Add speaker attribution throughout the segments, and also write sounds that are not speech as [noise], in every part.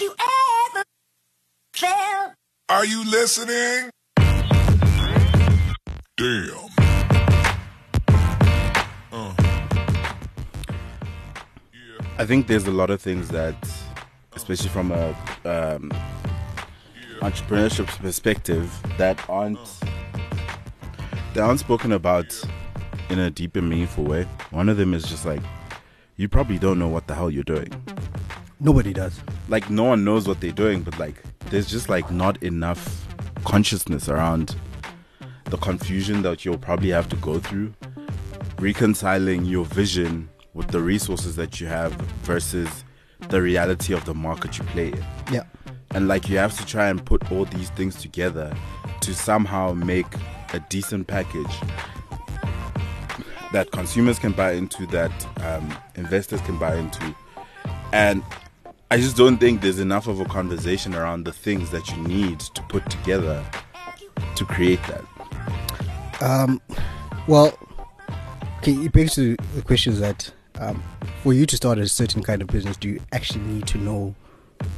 Speaker 1: Have you ever felt?
Speaker 2: Are you listening? Damn.
Speaker 3: I think there's a lot of things that, especially from a um, entrepreneurship perspective, that aren't that aren't spoken about in a deep and meaningful way. One of them is just like you probably don't know what the hell you're doing.
Speaker 4: Nobody does.
Speaker 3: Like no one knows what they're doing, but like there's just like not enough consciousness around the confusion that you'll probably have to go through reconciling your vision with the resources that you have versus the reality of the market you play in.
Speaker 4: Yeah.
Speaker 3: And like you have to try and put all these things together to somehow make a decent package that consumers can buy into, that um, investors can buy into. And I just don't think there's enough of a conversation around the things that you need to put together to create that.
Speaker 4: Um, well, okay, it begs to the question is that um, for you to start a certain kind of business, do you actually need to know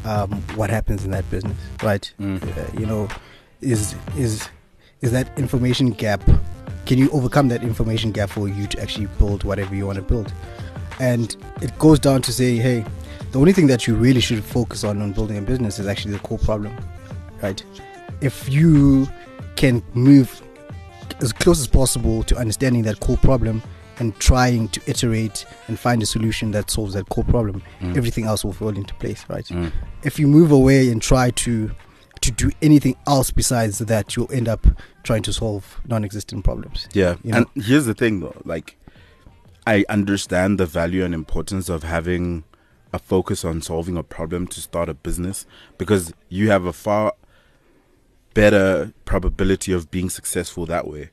Speaker 4: um, what happens in that business, right? Uh, you know, is is is that information gap? Can you overcome that information gap for you to actually build whatever you want to build? And it goes down to say, hey, the only thing that you really should focus on on building a business is actually the core problem, right? If you can move as close as possible to understanding that core problem and trying to iterate and find a solution that solves that core problem, mm. everything else will fall into place, right? Mm. If you move away and try to to do anything else besides that, you'll end up trying to solve non-existent problems.
Speaker 3: Yeah.
Speaker 4: You know?
Speaker 3: And here's the thing though, like I understand the value and importance of having a focus on solving a problem to start a business because you have a far better probability of being successful that way.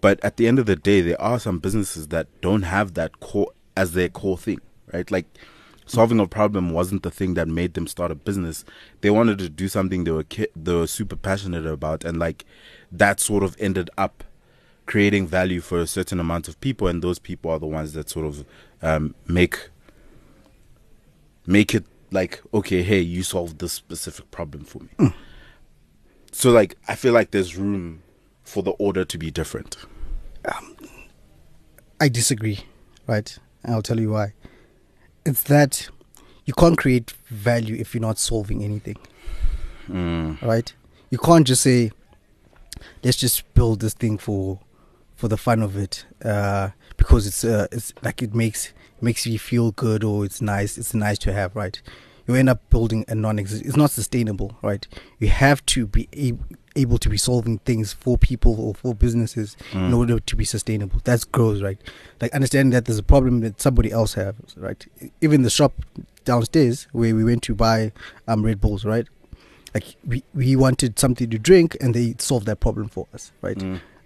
Speaker 3: But at the end of the day, there are some businesses that don't have that core as their core thing, right? Like solving a problem wasn't the thing that made them start a business. They wanted to do something they were ki- they were super passionate about, and like that sort of ended up creating value for a certain amount of people, and those people are the ones that sort of um, make make it like okay, hey, you solved this specific problem for me. So like, I feel like there's room for the order to be different.
Speaker 4: I disagree, right? And I'll tell you why. It's that you can't create value if you're not solving anything, right? You can't just say, "Let's just build this thing for for the fun of it," uh, because it's uh, it's like it makes makes you feel good or it's nice. It's nice to have, right? You end up building a non existent, It's not sustainable, right? You have to be able able to be solving things for people or for businesses in order to be sustainable. That's growth, right? Like understanding that there's a problem that somebody else has, right? Even the shop downstairs where we went to buy um Red Bulls, right? Like we we wanted something to drink and they solved that problem for us, right?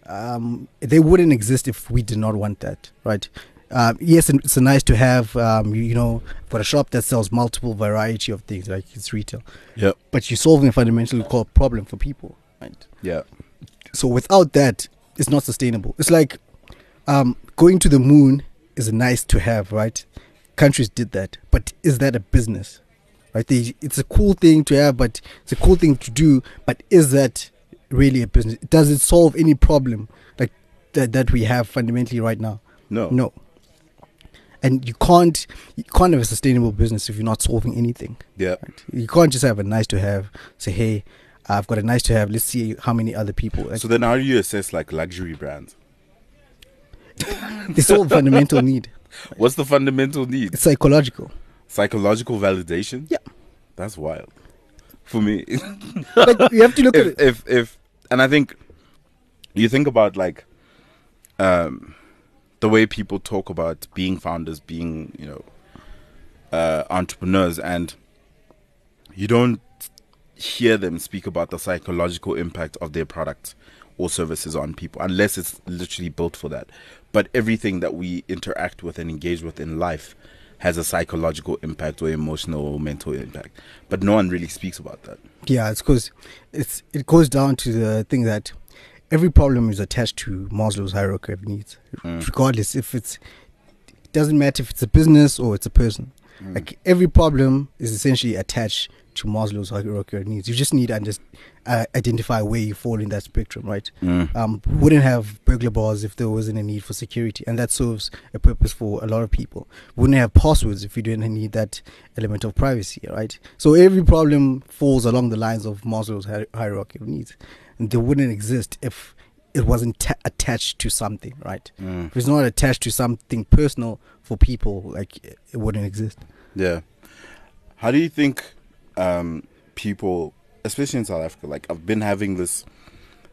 Speaker 4: Um, they wouldn't exist if we did not want that, right? Um, yes, it's nice to have, um, you, know, for a shop that sells multiple variety of things, like it's retail.
Speaker 3: Yep.
Speaker 4: But you're solving a fundamentally core problem for people, right?
Speaker 3: Yeah.
Speaker 4: So without that, it's not sustainable. It's like um, going to the moon is nice to have, right? Countries did that, but is that a business? Right? They, it's a cool thing to have, but it's a cool thing to do. But is that really a business? Does it solve any problem like that that we have fundamentally right now?
Speaker 3: No.
Speaker 4: No. And you can't you can't have a sustainable business if you're not solving anything.
Speaker 3: Yeah.
Speaker 4: Right? You can't just have a nice to have. Say, hey, I've got a nice to have. Let's see how many other people. Like,
Speaker 3: So then, how do you assess like luxury brands? [laughs]
Speaker 4: it's all fundamental need. [laughs]
Speaker 3: What's the fundamental need?
Speaker 4: It's psychological.
Speaker 3: Psychological validation.
Speaker 4: Yeah.
Speaker 3: That's wild. For me, [laughs]
Speaker 4: Like you have to look at it.
Speaker 3: if if and I think you think about like um the way people talk about being founders, being you know uh, entrepreneurs, and you don't hear them speak about the psychological impact of their products or services on people unless it's literally built for that. But everything that we interact with and engage with in life has a psychological impact or emotional or mental impact. But no one really speaks about that.
Speaker 4: Yeah, it's because it's it goes down to the thing that every problem is attached to Maslow's hierarchy of needs, mm. regardless if it's it doesn't matter if it's a business or it's a person. Like every problem is essentially attached to Maslow's hierarchy of needs. You just need to just uh, identify where you fall in that spectrum, right?
Speaker 3: Mm.
Speaker 4: Um, wouldn't have burglar bars if there wasn't a need for security, and that serves a purpose for a lot of people. Wouldn't have passwords if we didn't need that element of privacy, right? So every problem falls along the lines of Maslow's hi- hierarchy of needs, and they wouldn't exist if it wasn't ta- attached to something, right?
Speaker 3: Mm.
Speaker 4: If it's not attached to something personal for people, like it it wouldn't exist.
Speaker 3: Yeah. How do you think um, people, especially in South Africa, like I've been having this,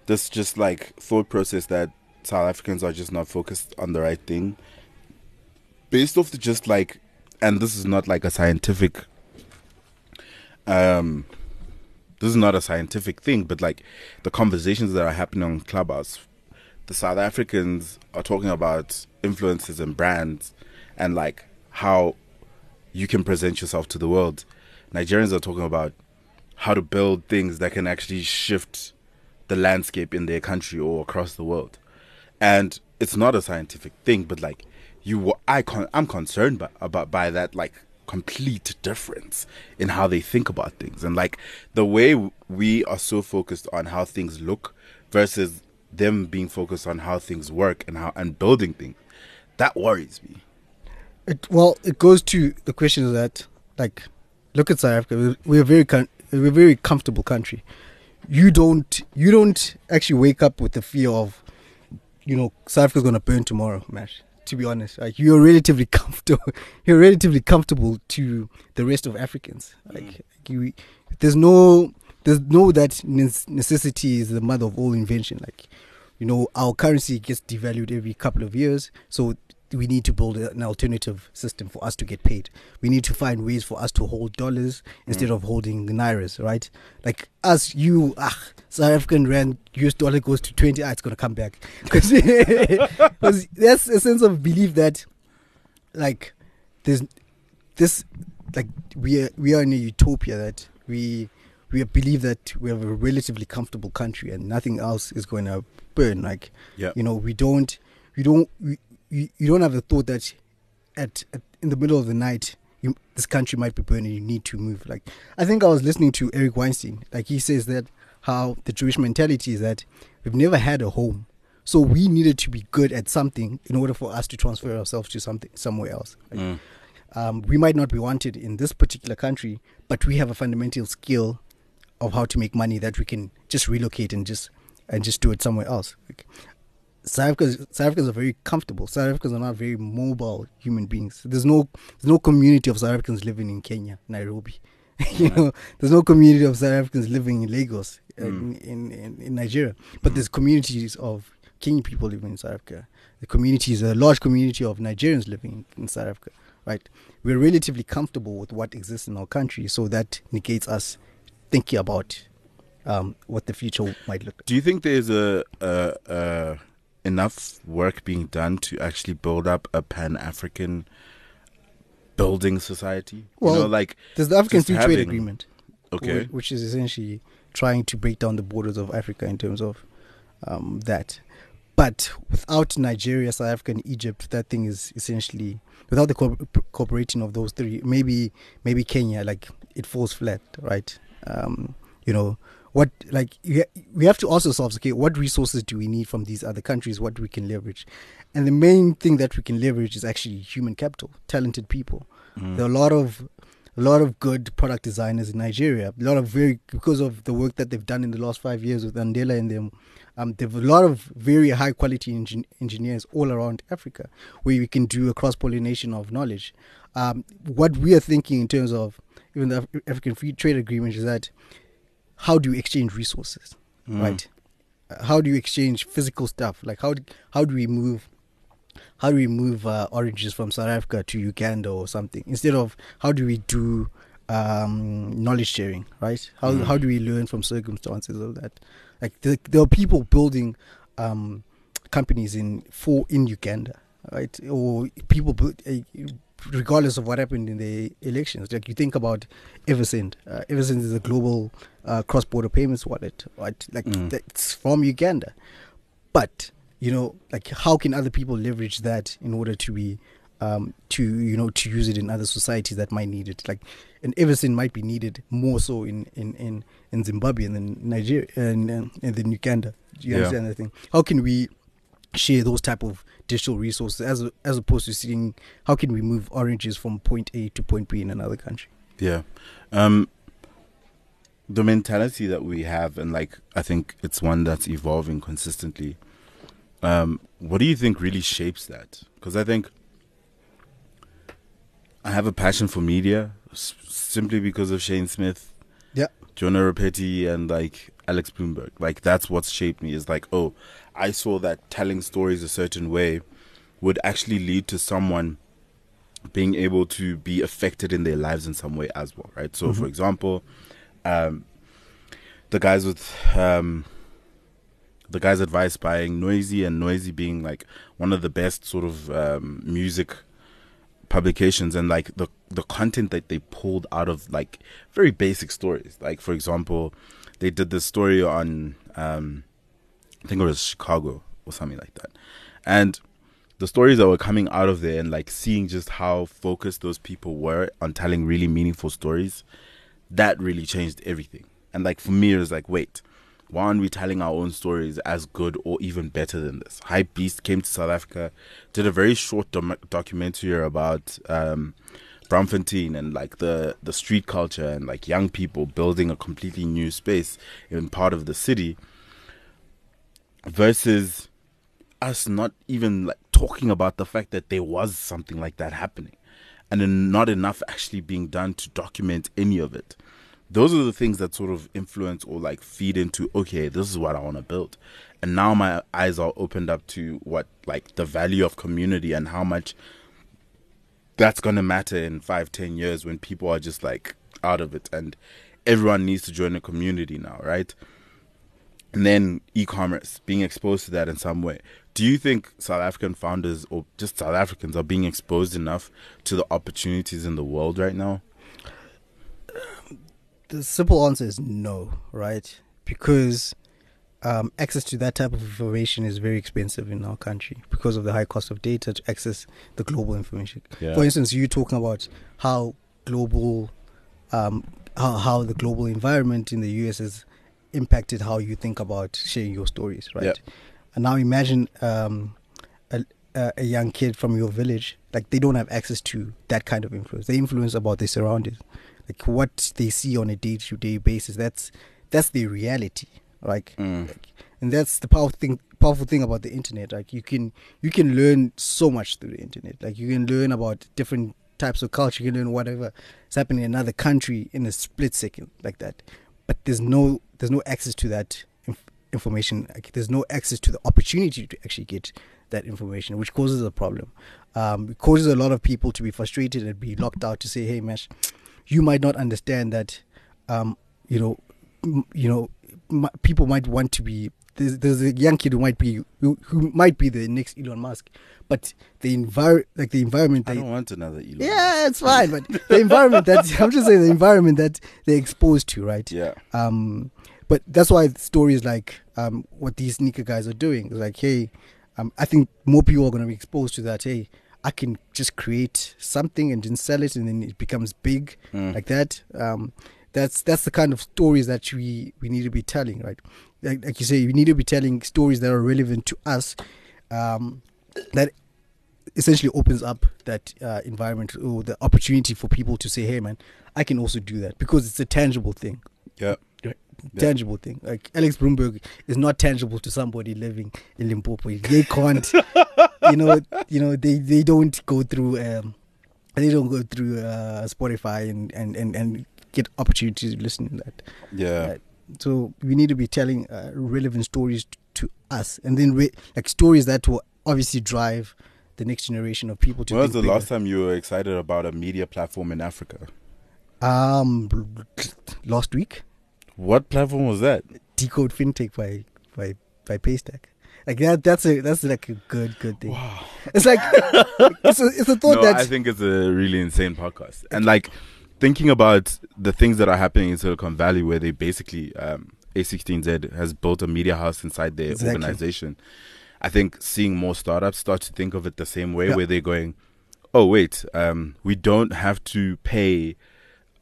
Speaker 3: this just like thought process that South Africans are just not focused on the right thing, based off the just like, and this is not like a scientific, um, this is not a scientific thing, but like the conversations that are happening on Clubhouse, the South Africans are talking about influences and brands, and like how you can present yourself to the world. Nigerians are talking about how to build things that can actually shift the landscape in their country or across the world. And it's not a scientific thing, but like you, I con- I'm concerned by, about by that like complete difference in how they think about things and like the way we are so focused on how things look versus them being focused on how things work and how and building things. That worries me.
Speaker 4: It, well, it goes to the question that, like, look at South Africa. We're, a very we're a very comfortable country. You don't you don't actually wake up with the fear of, you know, South Africa's gonna burn tomorrow, Mash. To be honest, like you're relatively [laughs] comfortable. You're relatively comfortable to the rest of Africans. Mm. Like you, there's no there's no that necessity is the mother of all invention. Like, you know, our currency gets devalued every couple of years, so we need to build an alternative system for us to get paid. We need to find ways for us to hold dollars instead of holding nairas, right? Like us, you, ah, South African rand, US dollar goes to 20, ah, it's going to come back. [laughs] Because [laughs] there's a sense of belief that, like, there's this, like, we are, we are in a utopia that we, we believe that we have a relatively comfortable country and nothing else is going to burn. Like,
Speaker 3: Yeah.
Speaker 4: you know, we don't, we don't, we, you, you don't have the thought that at, at in the middle of the night you, this country might be burning you need to move. Like i think i was listening to eric weinstein. Like he says that how the jewish mentality is that we've never had a home. So we needed to be good at something in order for us to transfer ourselves to something somewhere else. Like,
Speaker 3: Mm.
Speaker 4: um, we might not be wanted in this particular country but we have a fundamental skill of how to make money that we can just relocate and just and just do it somewhere else. Like, South Africans, South Africans are very comfortable. South Africans are not very mobile human beings. There's no there's no community of South Africans living in Kenya, Nairobi. [laughs] you know, there's no community of South Africans living in Lagos, uh, in, in, in in Nigeria. But there's communities of Kenyan people living in South Africa. The community is a large community of Nigerians living in South Africa. Right? We're relatively comfortable with what exists in our country, so that negates us thinking about um, what the future might look. like.
Speaker 3: Do you think there's a, a, a enough work being done to actually build up a Pan African building society? you
Speaker 4: Well,
Speaker 3: know, like
Speaker 4: There's the African Free Trade Agreement.
Speaker 3: okay,
Speaker 4: which is essentially trying to break down the borders of Africa in terms of um, that. But without Nigeria, South Africa, and Egypt, that thing is essentially without the co- cooperation of those three. Maybe maybe Kenya, like it falls flat, right? Um, you know what? Like we have to also solve. Okay, what resources do we need from these other countries? What we can leverage, and the main thing that we can leverage is actually human capital, talented people. There are a lot of a lot of good product designers in Nigeria. A lot of very because of the work that they've done in the last five years with Andela and them. Um, they've a lot of very high quality engin- engineers all around Africa, where we can do a cross pollination of knowledge. Um, what we are thinking in terms of even the Af- African Free Trade Agreement is that how do you exchange resources,
Speaker 3: Mm.
Speaker 4: right? Uh, How do you exchange physical stuff? Like how d- how do we move how do we move uh, oranges from South Africa to Uganda or something instead of how do we do um, knowledge sharing, right? How
Speaker 3: Mm.
Speaker 4: how do we learn from circumstances of that? Like there, there are people building um, companies in for in Uganda, right? Or people build, uh, regardless of what happened in the elections. Like you think about Eversend. Uh, Eversend is a global uh, cross-border payments wallet, right? Like
Speaker 3: Mm.
Speaker 4: that's from Uganda, but you know, like how can other people leverage that in order to be um, to you know to use it in other societies that might need it. Like, and Eversend might be needed more so in in in, in Zimbabwe and then Nigeria and and, and then Uganda. Do you
Speaker 3: Yeah.
Speaker 4: understand that thing? How can we share those type of digital resources as as opposed to seeing how can we move oranges from point A to point B in another country?
Speaker 3: Yeah. Um the mentality that we have and like I think it's one that's evolving consistently. Um what do you think really shapes that? Cuz I think I have a passion for media s- simply because of Shane Smith,
Speaker 4: Yeah.
Speaker 3: Jonah Peretti and like Alex Blumberg. Like that's what's shaped me is like, oh, I saw that telling stories a certain way would actually lead to someone being able to be affected in their lives in some way as well, right? So, for example, um, the guys with um, the guys advice buying Noisey and Noisey being like one of the best sort of um, music publications and like the the content that they pulled out of like very basic stories. Like for example, they did this story on um, I think it was Chicago or something like that, and the stories that were coming out of there and like seeing just how focused those people were on telling really meaningful stories, that really changed everything. And like for me, it was like, wait, why aren't we telling our own stories as good or even better than this? Hypebeast came to South Africa, did a very short documentary about um, Braamfontein and like the the street culture and like young people building a completely new space in part of the city versus us not even like talking about the fact that there was something like that happening and not enough actually being done to document any of it. Those are the things that sort of influence or like feed into okay this is what i want to build. And now my eyes are opened up to what like the value of community and how much that's going to matter in five ten years when people are just like out of it and everyone needs to join a community now right? And then e-commerce being exposed to that in some way. Do you think south african founders or just south africans are being exposed enough to the opportunities in the world right now?
Speaker 4: The simple answer is no, right? Because um, access to that type of information is very expensive in our country because of the high cost of data to access the global information.
Speaker 3: Yeah.
Speaker 4: For instance, you talking about how global, um, how how the global environment in the US has impacted how you think about sharing your stories, right?
Speaker 3: Yeah.
Speaker 4: And now imagine um, a, a young kid from your village, like they don't have access to that kind of influence. They influence about their surroundings, like what they see on a day-to-day basis. That's that's their reality, like,
Speaker 3: Mm.
Speaker 4: like and that's the powerful thing. Powerful thing about the internet, like you can you can learn so much through the internet. Like you can learn about different types of culture. You can learn whatever is happening in another country in a split second, like that. But there's no there's no access to that inf- information. Like, there's no access to the opportunity to actually get that information, which causes a problem. Um, it causes a lot of people to be frustrated and be locked out to say, "Hey, Mesh, you might not understand that." Um, you know, m- you know, people might want to be. There's, there's a young kid who might be who, who might be the next Elon Musk, but the envir like the environment
Speaker 3: i
Speaker 4: they
Speaker 3: don't want another Elon
Speaker 4: yeah, it's fine. But the environment that [laughs] I'm just saying the environment that they're exposed to, right?
Speaker 3: yeah
Speaker 4: Um, but that's why stories like um what these sneaker guys are doing is like, hey, um, I think more people are going to be exposed to that. Hey, I can just create something and then sell it, and then it becomes big
Speaker 3: Mm.
Speaker 4: like that. Um, that's that's the kind of stories that we we need to be telling, right? Like, like you say, we need to be telling stories that are relevant to us. Um, that essentially opens up that uh, environment or the opportunity for people to say, "Hey, man, I can also do that," because it's a tangible thing
Speaker 3: yeah
Speaker 4: tangible thing. Like Alex Blumberg is not tangible to somebody living in Limpopo. They can't, [laughs] you know, you know, they they don't go through, um, they don't go through uh, Spotify and and and and get opportunities to listen to that.
Speaker 3: yeah
Speaker 4: Right. So we need to be telling uh, relevant stories t- to us, and then re- like stories that will obviously drive the next generation of people to.
Speaker 3: when was the
Speaker 4: bigger.
Speaker 3: last time you were excited about a media platform in africa
Speaker 4: Um, last week.
Speaker 3: what platform was that
Speaker 4: decode fintech by by by Paystack. Like that that's a that's like a good good thing.
Speaker 3: wow
Speaker 4: It's like [laughs] it's a it's a thought
Speaker 3: no,
Speaker 4: that
Speaker 3: I think it's a really insane podcast. And like thinking about the things that are happening in Silicon Valley, where they basically um, A16Z has built a media house inside their
Speaker 4: Exactly.
Speaker 3: organization. I think seeing more startups start to think of it the same way,
Speaker 4: Yeah.
Speaker 3: where they're going, oh wait, um, we don't have to pay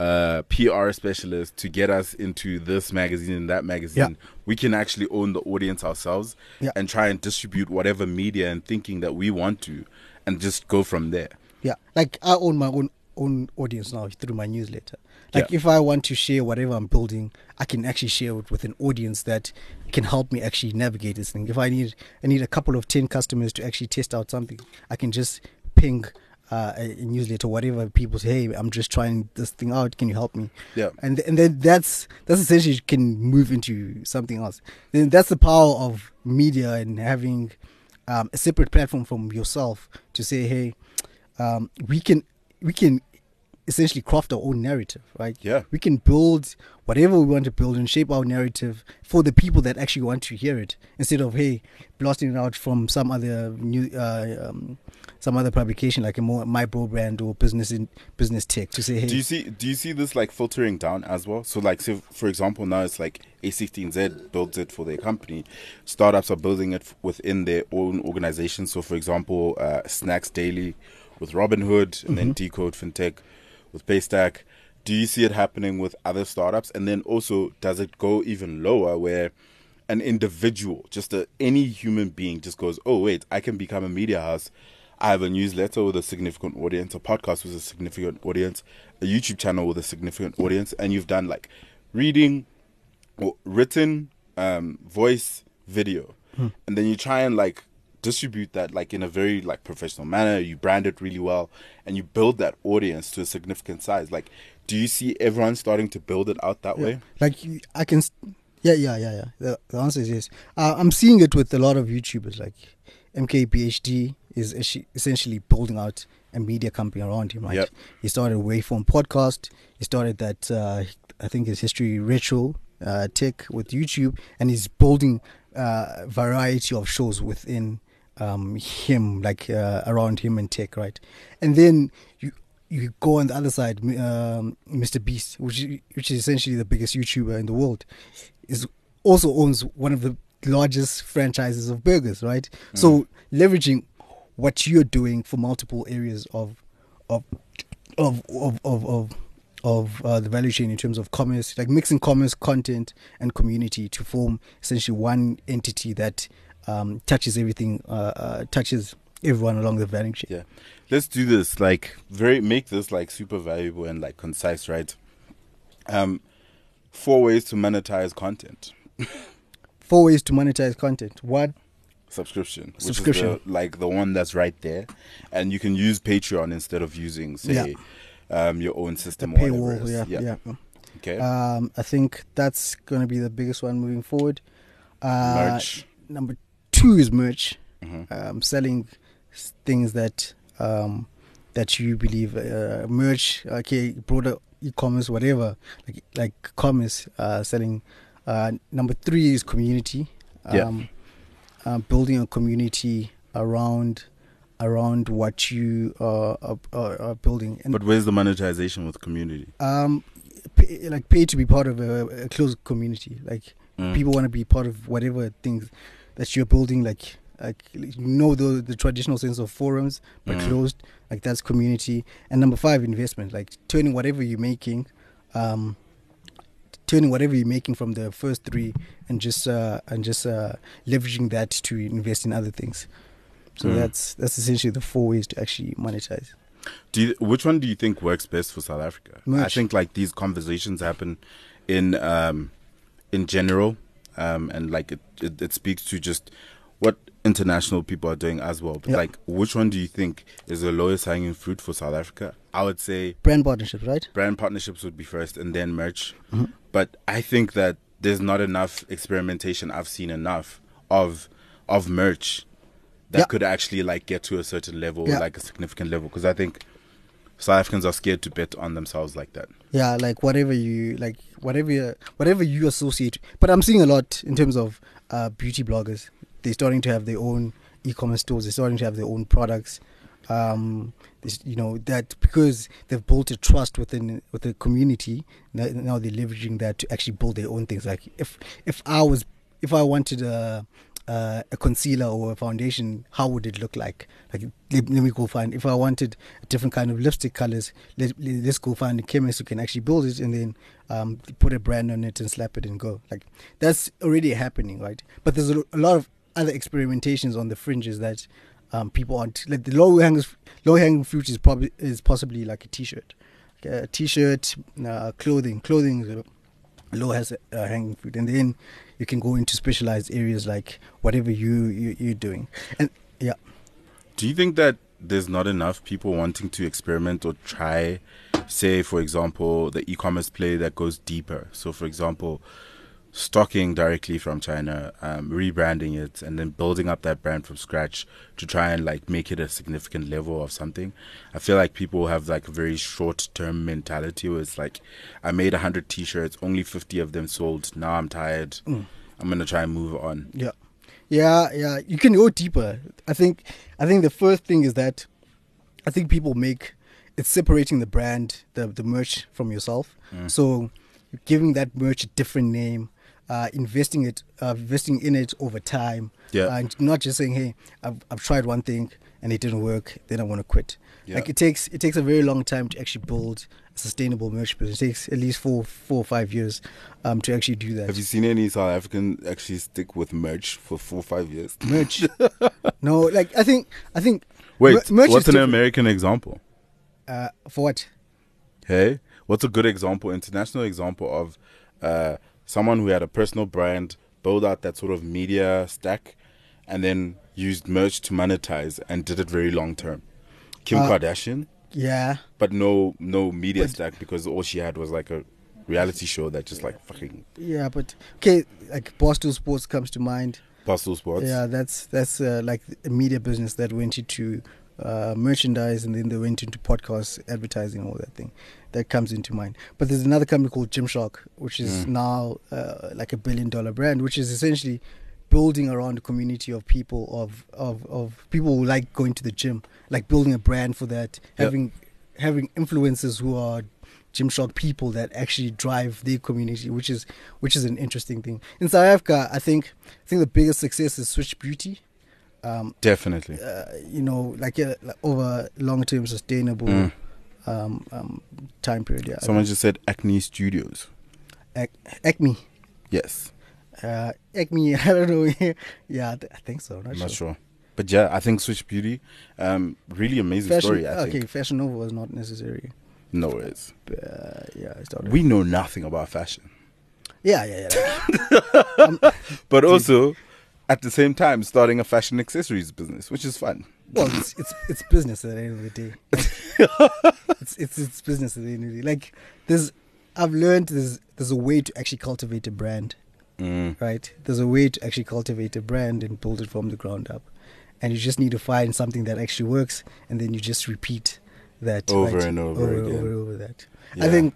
Speaker 3: a PR specialist to get us into this magazine and that magazine. We can actually own the audience ourselves
Speaker 4: Yeah.
Speaker 3: and try and distribute whatever media and thinking that we want to, and just go from there.
Speaker 4: Yeah, like I own my own own audience now through my newsletter. Like
Speaker 3: Yeah.
Speaker 4: if I want to share whatever I'm building, I can actually share it with an audience that can help me actually navigate this thing. If I need I need a couple of ten customers to actually test out something, I can just ping uh, a, newsletter, whatever people say. Hey, I'm just trying this thing out. Can you help me?
Speaker 3: Yeah.
Speaker 4: and and then that's that's essentially you can move into something else. Then that's the power of media and having um, a separate platform from yourself to say, hey, um, we can we can essentially craft our own narrative, right?
Speaker 3: Yeah.
Speaker 4: we can build whatever we want to build and shape our narrative for the people that actually want to hear it, instead of hey blasting it out from some other new uh, um, some other publication like a more MyBroadband or business in business tech to say hey
Speaker 3: Do you see? Do you see this like filtering down as well? So, like, so for example, now it's like A16Z builds it for their company. Startups are building it within their own organization. So, for example, uh, Snacks Daily with Robinhood, and then Decode FinTech with Paystack. Do you see it happening with other startups? And then also, does it go even lower where an individual, just a, any human being, just goes, "Oh wait, I can become a media house." I have a newsletter with a significant audience, a podcast with a significant audience, a YouTube channel with a significant audience, and you've done like reading, or written, um, voice, video, and then you try and like distribute that like in a very like professional manner. You brand it really well, and you build that audience to a significant size. Like, do you see everyone starting to build it out that way?
Speaker 4: like I can, yeah, yeah, yeah, yeah. The, the answer is yes. Uh, I'm seeing it with a lot of YouTubers. Like MKBHD is essentially building out a media company around him. Right?
Speaker 3: Yep.
Speaker 4: He started Waveform podcast. He started that uh, I think his History ritual uh, Tech with YouTube, and he's building uh, variety of shows within um, him, like uh, around him and tech, right? And then you you go on the other side, um, Mr. Beast, which is, which is essentially the biggest YouTuber in the world, is also owns one of the largest franchises of burgers, right? So leveraging what you're doing for multiple areas of of of of of, of of uh, the value chain in terms of commerce, like mixing commerce, content, and community to form essentially one entity that um, touches everything, uh, uh, touches everyone along the value chain.
Speaker 3: Yeah. Let's do this. Like very make this like super valuable and like concise, right? Um four ways to monetize content.
Speaker 4: Four ways to monetize content. What?
Speaker 3: Subscription. Which
Speaker 4: Subscription.
Speaker 3: Is the, like the one that's right there. And you can use Patreon instead of using say
Speaker 4: Yeah.
Speaker 3: um your own system or
Speaker 4: paywall.
Speaker 3: whatever. it
Speaker 4: Yeah, yeah.
Speaker 3: Okay.
Speaker 4: Um, I think that's going to be the biggest one moving forward. Uh,
Speaker 3: Merch.
Speaker 4: Number two is merch.
Speaker 3: Mhm.
Speaker 4: Um, selling things that um, that you believe uh, merch. Okay, broader e-commerce, whatever. Like like commerce. Uh, selling. Uh, number three is community.
Speaker 3: Yeah.
Speaker 4: Um, uh, building a community around around what you are, are, are building. And
Speaker 3: But where's the monetization with community?
Speaker 4: um pay, like pay to be part of a, a closed community like
Speaker 3: Mm.
Speaker 4: people want to be part of whatever things that you're building like like you know the the traditional sense of forums but
Speaker 3: Mm.
Speaker 4: closed like that's community and number five investment like turning whatever you're making um turning whatever you're making from the first three and just uh and just uh leveraging that to invest in other things so
Speaker 3: Mm.
Speaker 4: that's that's essentially the four ways to actually monetize
Speaker 3: Do you, which one do you think works best for South Africa? I think like these conversations happen in um, in general, um, and like it, it, it speaks to just what international people are doing as well. But
Speaker 4: Yeah.
Speaker 3: like, which one do you think is the lowest hanging fruit for South Africa? I would say
Speaker 4: brand partnerships right
Speaker 3: brand partnerships would be first, and then merch.
Speaker 4: Mhm.
Speaker 3: But I think that there's not enough experimentation. I've seen enough of of merch that
Speaker 4: Yeah.
Speaker 3: could actually like get to a certain level,
Speaker 4: Yeah.
Speaker 3: like a significant level. Because I think South Africans are scared to bet on themselves like that.
Speaker 4: yeah like whatever you like whatever you, whatever you associate but i'm seeing a lot in terms of uh, beauty bloggers. They're starting to have their own e-commerce stores. They're starting to have their own products. Um this, you know that because they've built a trust within with the community now, they're leveraging that to actually build their own things. Like if if i was if i wanted a uh, a concealer or a foundation, how would it look like? Like, let, let me go find. If I wanted a different kind of lipstick colors, let, us go find a chemist who can actually build it and then um, put a brand on it and slap it and go. Like, that's already happening, right? But there's a, a lot of other experimentations on the fringes that um, people aren't like the low hanging low hanging fruit is probably is possibly like a t-shirt, a t-shirt, uh, clothing, clothing. Is a low has uh, hanging fruit, and then you can go into specialized areas like whatever you, you you're doing, and yeah.
Speaker 3: Do you think that there's not enough people wanting to experiment or try, say, for example, the e-commerce play that goes deeper? So, for example, stocking directly from China, um, rebranding it, and then building up that brand from scratch to try and like make it a significant level of something. I feel like people have like a very short term mentality where it's like, I made hundred t-shirts, only fifty of them sold. Now I'm tired.
Speaker 4: Mm.
Speaker 3: I'm gonna try and move on.
Speaker 4: Yeah, yeah, yeah. You can go deeper. I think. I think the first thing is that I think people make it's separating the brand, the the merch from yourself.
Speaker 3: Mm.
Speaker 4: So giving that merch a different name uh, investing it, uh, investing in it over time.
Speaker 3: Yeah.
Speaker 4: And not just saying, "Hey, I've, I've tried one thing and it didn't work, then I want to quit."
Speaker 3: Yeah.
Speaker 4: Like it takes it takes a very long time to actually build a sustainable merch business. It takes at least four four or five years um, to actually do that.
Speaker 3: Have you seen any South African actually stick with merch for four or five years? [laughs]
Speaker 4: merch? no, like I think I think.
Speaker 3: Wait,
Speaker 4: mer- merch
Speaker 3: what's an
Speaker 4: different.
Speaker 3: American example?
Speaker 4: Uh, for what?
Speaker 3: Hey, what's a good example, international example of uh, someone who had a personal brand, build out that sort of media stack, and then used merch to monetize and did it very long term? Kim
Speaker 4: Uh,
Speaker 3: Kardashian,
Speaker 4: Yeah,
Speaker 3: but no no media
Speaker 4: But-
Speaker 3: stack because all she had was like a reality show that just like fucking
Speaker 4: yeah, but okay, like Barstool Sports comes to mind.
Speaker 3: Barstool Sports.
Speaker 4: Yeah, that's that's uh, like a media business that went into uh, merchandise and then they went into podcasts, advertising, all that thing. That comes into mind. But there's another company called Gymshark, which is
Speaker 3: Mm.
Speaker 4: now uh, like a billion dollar brand, which is essentially building around a community of people of, of, of people who like going to the gym, like building a brand for that,
Speaker 3: Yep.
Speaker 4: having having influencers who are Gymshark people that actually drive their community, which is which is an interesting thing. In South Africa, I think I think the biggest success is Switch Beauty. Um,
Speaker 3: Definitely.
Speaker 4: uh, you know, like, uh, like over long term sustainable
Speaker 3: Mm.
Speaker 4: Um, um, time period. Yeah,
Speaker 3: Someone just said Acne Studios.
Speaker 4: Ac- Acme,
Speaker 3: Yes,
Speaker 4: uh, Acme. [laughs] I don't know. [laughs] yeah, I th- I think so. Not
Speaker 3: I'm not
Speaker 4: sure.
Speaker 3: sure. But yeah, I think Switch Beauty, um, really amazing
Speaker 4: Fashion,
Speaker 3: story. I
Speaker 4: okay,
Speaker 3: think.
Speaker 4: Fashion Nova was not necessary.
Speaker 3: No worries.
Speaker 4: Uh, yeah.
Speaker 3: We know nothing about fashion,
Speaker 4: yeah, yeah, yeah. like- [laughs]
Speaker 3: but also at the same time starting a fashion accessories business, which is fun.
Speaker 4: Well, it's, it's it's business at the end of the day. [laughs] it's it's it's business at the end of the day. Like there's, I've learned there's there's a way to actually cultivate a brand.
Speaker 3: Mm.
Speaker 4: right? There's a way to actually cultivate a brand and build it from the ground up. And you just need to find something that actually works and then you just repeat that
Speaker 3: Over
Speaker 4: right?
Speaker 3: and over
Speaker 4: over,
Speaker 3: again.
Speaker 4: over, and over that. I think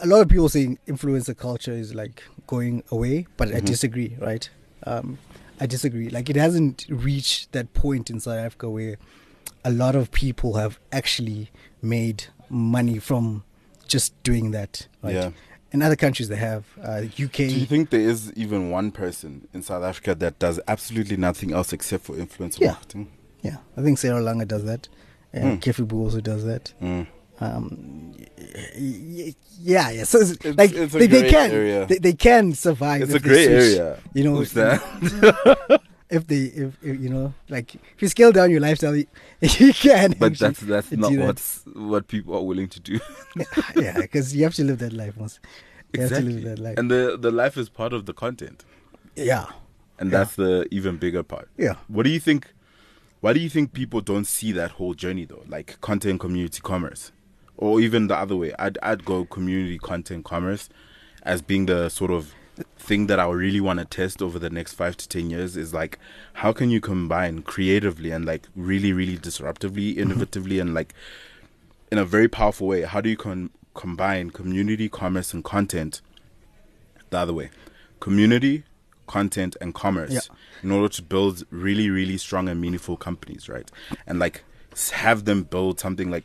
Speaker 4: a lot of people saying influencer culture is like going away, but I
Speaker 3: Mhm.
Speaker 4: disagree, right? Um, I disagree. Like it hasn't reached that point in South Africa where a lot of people have actually made money from just doing that, right?
Speaker 3: Yeah.
Speaker 4: In other countries, they have uh, UK.
Speaker 3: Do you think there is even one person in South Africa that does absolutely nothing else except for influencer
Speaker 4: Yeah.
Speaker 3: marketing?
Speaker 4: Yeah, I think Sarah Langa does that, and
Speaker 3: Mm.
Speaker 4: Also does that.
Speaker 3: Mm.
Speaker 4: Um, yeah, yeah. So it's,
Speaker 3: It's-
Speaker 4: like
Speaker 3: it's
Speaker 4: they, they can, they, they can survive.
Speaker 3: It's a grey
Speaker 4: switch,
Speaker 3: area.
Speaker 4: You know,
Speaker 3: that? [laughs]
Speaker 4: if they, if, if you know, like if you scale down your lifestyle, you, [laughs] you can.
Speaker 3: But that's that's not
Speaker 4: that.
Speaker 3: what's what people are willing to do. [laughs]
Speaker 4: yeah, because you have to live that life once. You
Speaker 3: exactly.
Speaker 4: that life.
Speaker 3: And the the life is part of the content,
Speaker 4: yeah,
Speaker 3: and
Speaker 4: Yeah.
Speaker 3: that's the even bigger part.
Speaker 4: yeah.
Speaker 3: What do you think? Why do you think people don't see that whole journey though, like content community commerce, or even the other way? I'd I'd go community content commerce as being the sort of thing that I really want to test over the next five to ten years. Is like how can you combine creatively and like really really disruptively, mm-hmm. innovatively, and like in a very powerful way? How do you con- combine community commerce and content the other way? Community, content, and commerce
Speaker 4: Yeah.
Speaker 3: in order to build really, really strong and meaningful companies, right? And like have them build something like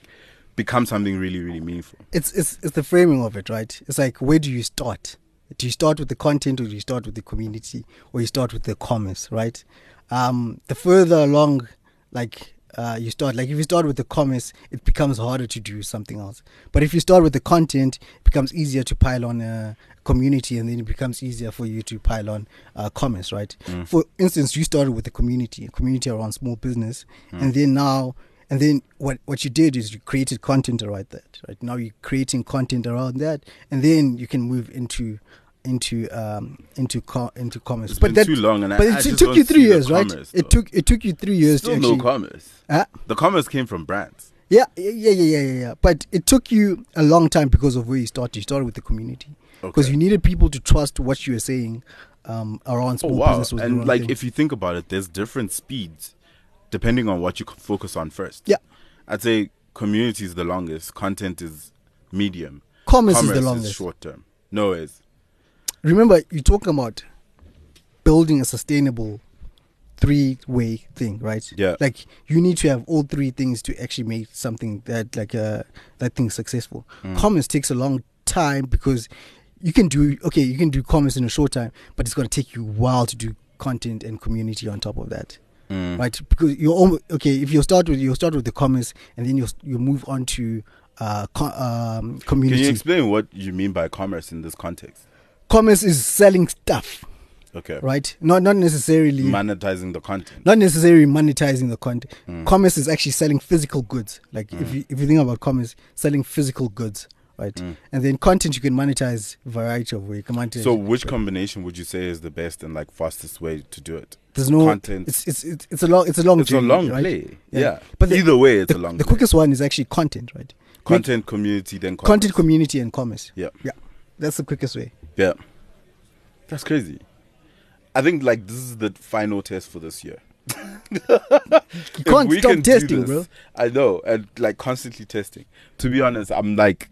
Speaker 3: become something really, really meaningful.
Speaker 4: It's it's it's the framing of it, right? It's like where do you start? Do you start with the content or do you start with the community or you start with the commerce, right? Um, the further along, like uh, you start, like if you start with the commerce, it becomes harder to do something else. But if you start with the content, it becomes easier to pile on a community, and then it becomes easier for you to pile on uh, commerce, right? For instance, you started with the community, a community around small business, and then now and then what what you did is you created content around that right now you're creating content around that and then you can move into into um into co- into commerce
Speaker 3: It's
Speaker 4: but that
Speaker 3: too long and
Speaker 4: but
Speaker 3: I
Speaker 4: it,
Speaker 3: just
Speaker 4: it took you 3 years right
Speaker 3: commerce,
Speaker 4: it took it took you 3 years
Speaker 3: Still
Speaker 4: to
Speaker 3: no
Speaker 4: actually
Speaker 3: commerce.
Speaker 4: Huh?
Speaker 3: The commerce came from brands.
Speaker 4: yeah yeah yeah yeah yeah yeah but it took you a long time because of where you started you started with the community because
Speaker 3: Okay.
Speaker 4: you needed people to trust what you were saying um around
Speaker 3: Oh wow!
Speaker 4: business
Speaker 3: And like,
Speaker 4: thing.
Speaker 3: if you think about it, there's different speeds depending on what you focus on first.
Speaker 4: yeah
Speaker 3: I'd say community is the longest. Content is medium.
Speaker 4: commerce, is the longest
Speaker 3: short term. No, is
Speaker 4: remember you're talking about building a sustainable three way thing right
Speaker 3: Yeah.
Speaker 4: like you need to have all three things to actually make something that like uh that thing successful
Speaker 3: Mm.
Speaker 4: commerce takes a long time because you can do okay you can do commerce in a short time but it's going to take you a while to do content and community on top of that
Speaker 3: Mm.
Speaker 4: right because you're okay if you start with you start with the commerce and then you you move on to uh co- um community.
Speaker 3: Can you explain what you mean by commerce in this context?
Speaker 4: commerce is selling stuff
Speaker 3: Okay.
Speaker 4: right? Not not necessarily
Speaker 3: Monetizing the content.
Speaker 4: not necessarily monetizing the content.
Speaker 3: Mm.
Speaker 4: Commerce is actually selling physical goods. Like if you if you think about commerce, selling physical goods, right?
Speaker 3: Mm.
Speaker 4: And then content you can monetize variety of way. You can monetize.
Speaker 3: So, which combination would you say is the best and like fastest way to do it?
Speaker 4: there's no
Speaker 3: content.
Speaker 4: It's it's it's, it's a long it's a long
Speaker 3: It's a long
Speaker 4: right?
Speaker 3: play. Yeah.
Speaker 4: But the-
Speaker 3: either way, it's
Speaker 4: The,
Speaker 3: a long.
Speaker 4: the
Speaker 3: play.
Speaker 4: quickest one is actually content, right? Make-
Speaker 3: content, community, then commerce.
Speaker 4: content, community, and commerce.
Speaker 3: Yeah.
Speaker 4: yeah, that's the quickest way.
Speaker 3: Yeah. That's crazy. I think like this is the final test for this year.
Speaker 4: You can't stop testing,
Speaker 3: this-
Speaker 4: bro.
Speaker 3: I know, and like constantly testing. To be honest, I'm like,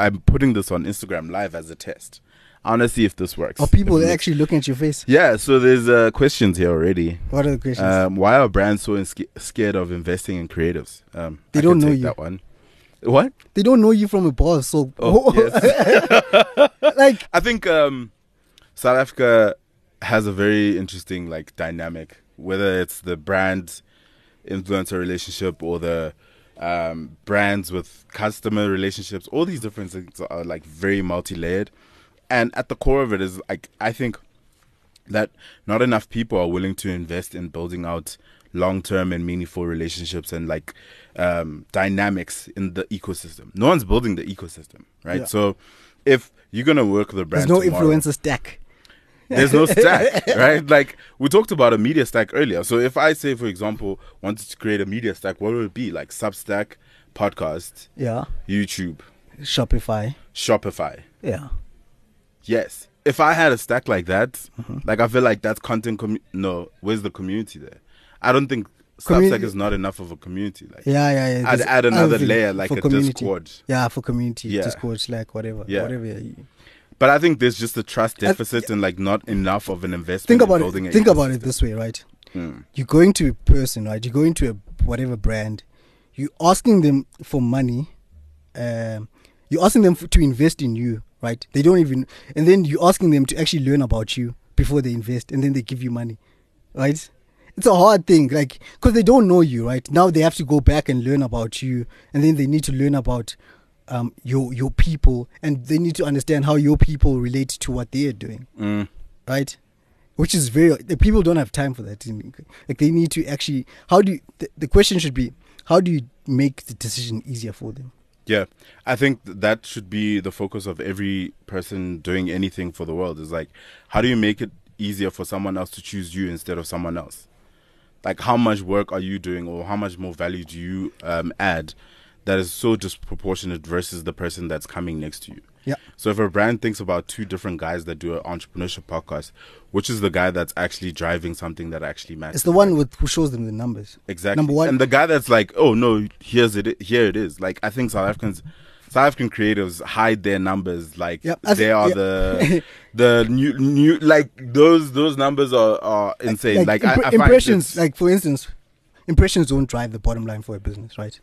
Speaker 3: I'm putting this on Instagram live as a test. I want to see if this works.
Speaker 4: Are people
Speaker 3: If
Speaker 4: actually looking at your face?
Speaker 3: Yeah. So there's uh, questions here already.
Speaker 4: What are the questions?
Speaker 3: Um, why are brands so scared of investing in creatives? Um,
Speaker 4: They
Speaker 3: I
Speaker 4: don't know
Speaker 3: take
Speaker 4: you.
Speaker 3: That one. What?
Speaker 4: they don't know you from a boss, so
Speaker 3: Oh, [laughs] yes. [laughs]
Speaker 4: like
Speaker 3: I think um, South Africa has a very interesting like dynamic, whether it's the brand influencer relationship or the um, brands with customer relationships. All these different things are like very multi-layered, and at the core of it is like I think that not enough people are willing to invest in building out long-term and meaningful relationships and like um, dynamics in the ecosystem. No one's building the ecosystem, right?
Speaker 4: Yeah.
Speaker 3: So if you're gonna work with a
Speaker 4: there's no
Speaker 3: tomorrow,
Speaker 4: influencer stack.
Speaker 3: There's no stack, [laughs] right? Like we talked about a media stack earlier. So if I say, for example, wanted to create a media stack, what would it be? Like Substack, podcast,
Speaker 4: Yeah,
Speaker 3: YouTube,
Speaker 4: Shopify.
Speaker 3: Shopify.
Speaker 4: Yeah,
Speaker 3: Yes. If I had a stack like that,
Speaker 4: Mm-hmm.
Speaker 3: like I feel like that's content. commu no, where's the community there? I don't think
Speaker 4: Community-
Speaker 3: Substack is not enough of a community. Like,
Speaker 4: yeah, yeah. yeah.
Speaker 3: I'd add another layer, like a
Speaker 4: community.
Speaker 3: Discord.
Speaker 4: Yeah, for community,
Speaker 3: Yeah.
Speaker 4: Discord, Slack, whatever,
Speaker 3: Yeah.
Speaker 4: whatever.
Speaker 3: But I think there's just a trust deficit and like not enough of an investment.
Speaker 4: Think
Speaker 3: in
Speaker 4: about
Speaker 3: building
Speaker 4: it. Think about it this way, right?
Speaker 3: Mm.
Speaker 4: You're going to a person, right? You're going to a whatever brand. You're asking them for money. Um, you're asking them f to invest in you, right? They don't even, and then you're asking them to actually learn about you before they invest, and then they give you money, right? It's a hard thing, like because they don't know you, right? Now they have to go back and learn about you, and then they need to learn about um, your your people, and they need to understand how your people relate to what they are doing
Speaker 3: Mm.
Speaker 4: right? Which is very the people don't have time for that. Like they need to actually. How do you? The, the question should be, how do you make the decision easier for them?
Speaker 3: Yeah, I think that should be the focus of every person doing anything for the world. Is like, how do you make it easier for someone else to choose you instead of someone else? Like, how much work are you doing, or how much more value do you um, add that is so disproportionate versus the person that's coming next to you?
Speaker 4: Yeah.
Speaker 3: So if a brand thinks about two different guys that do an entrepreneurship podcast, which is the guy that's actually driving something that actually matters?
Speaker 4: It's the one with who shows them the numbers.
Speaker 3: Exactly.
Speaker 4: Number one.
Speaker 3: and the guy that's like, oh no, here's it. Here it is. Like I think South Africans, South African creatives hide their numbers. Like
Speaker 4: Yep, I
Speaker 3: they are the [laughs] the new new like those those numbers are are insane. Like, I,
Speaker 4: impre-
Speaker 3: I find
Speaker 4: impressions, like for instance, impressions don't drive the bottom line for a business, right?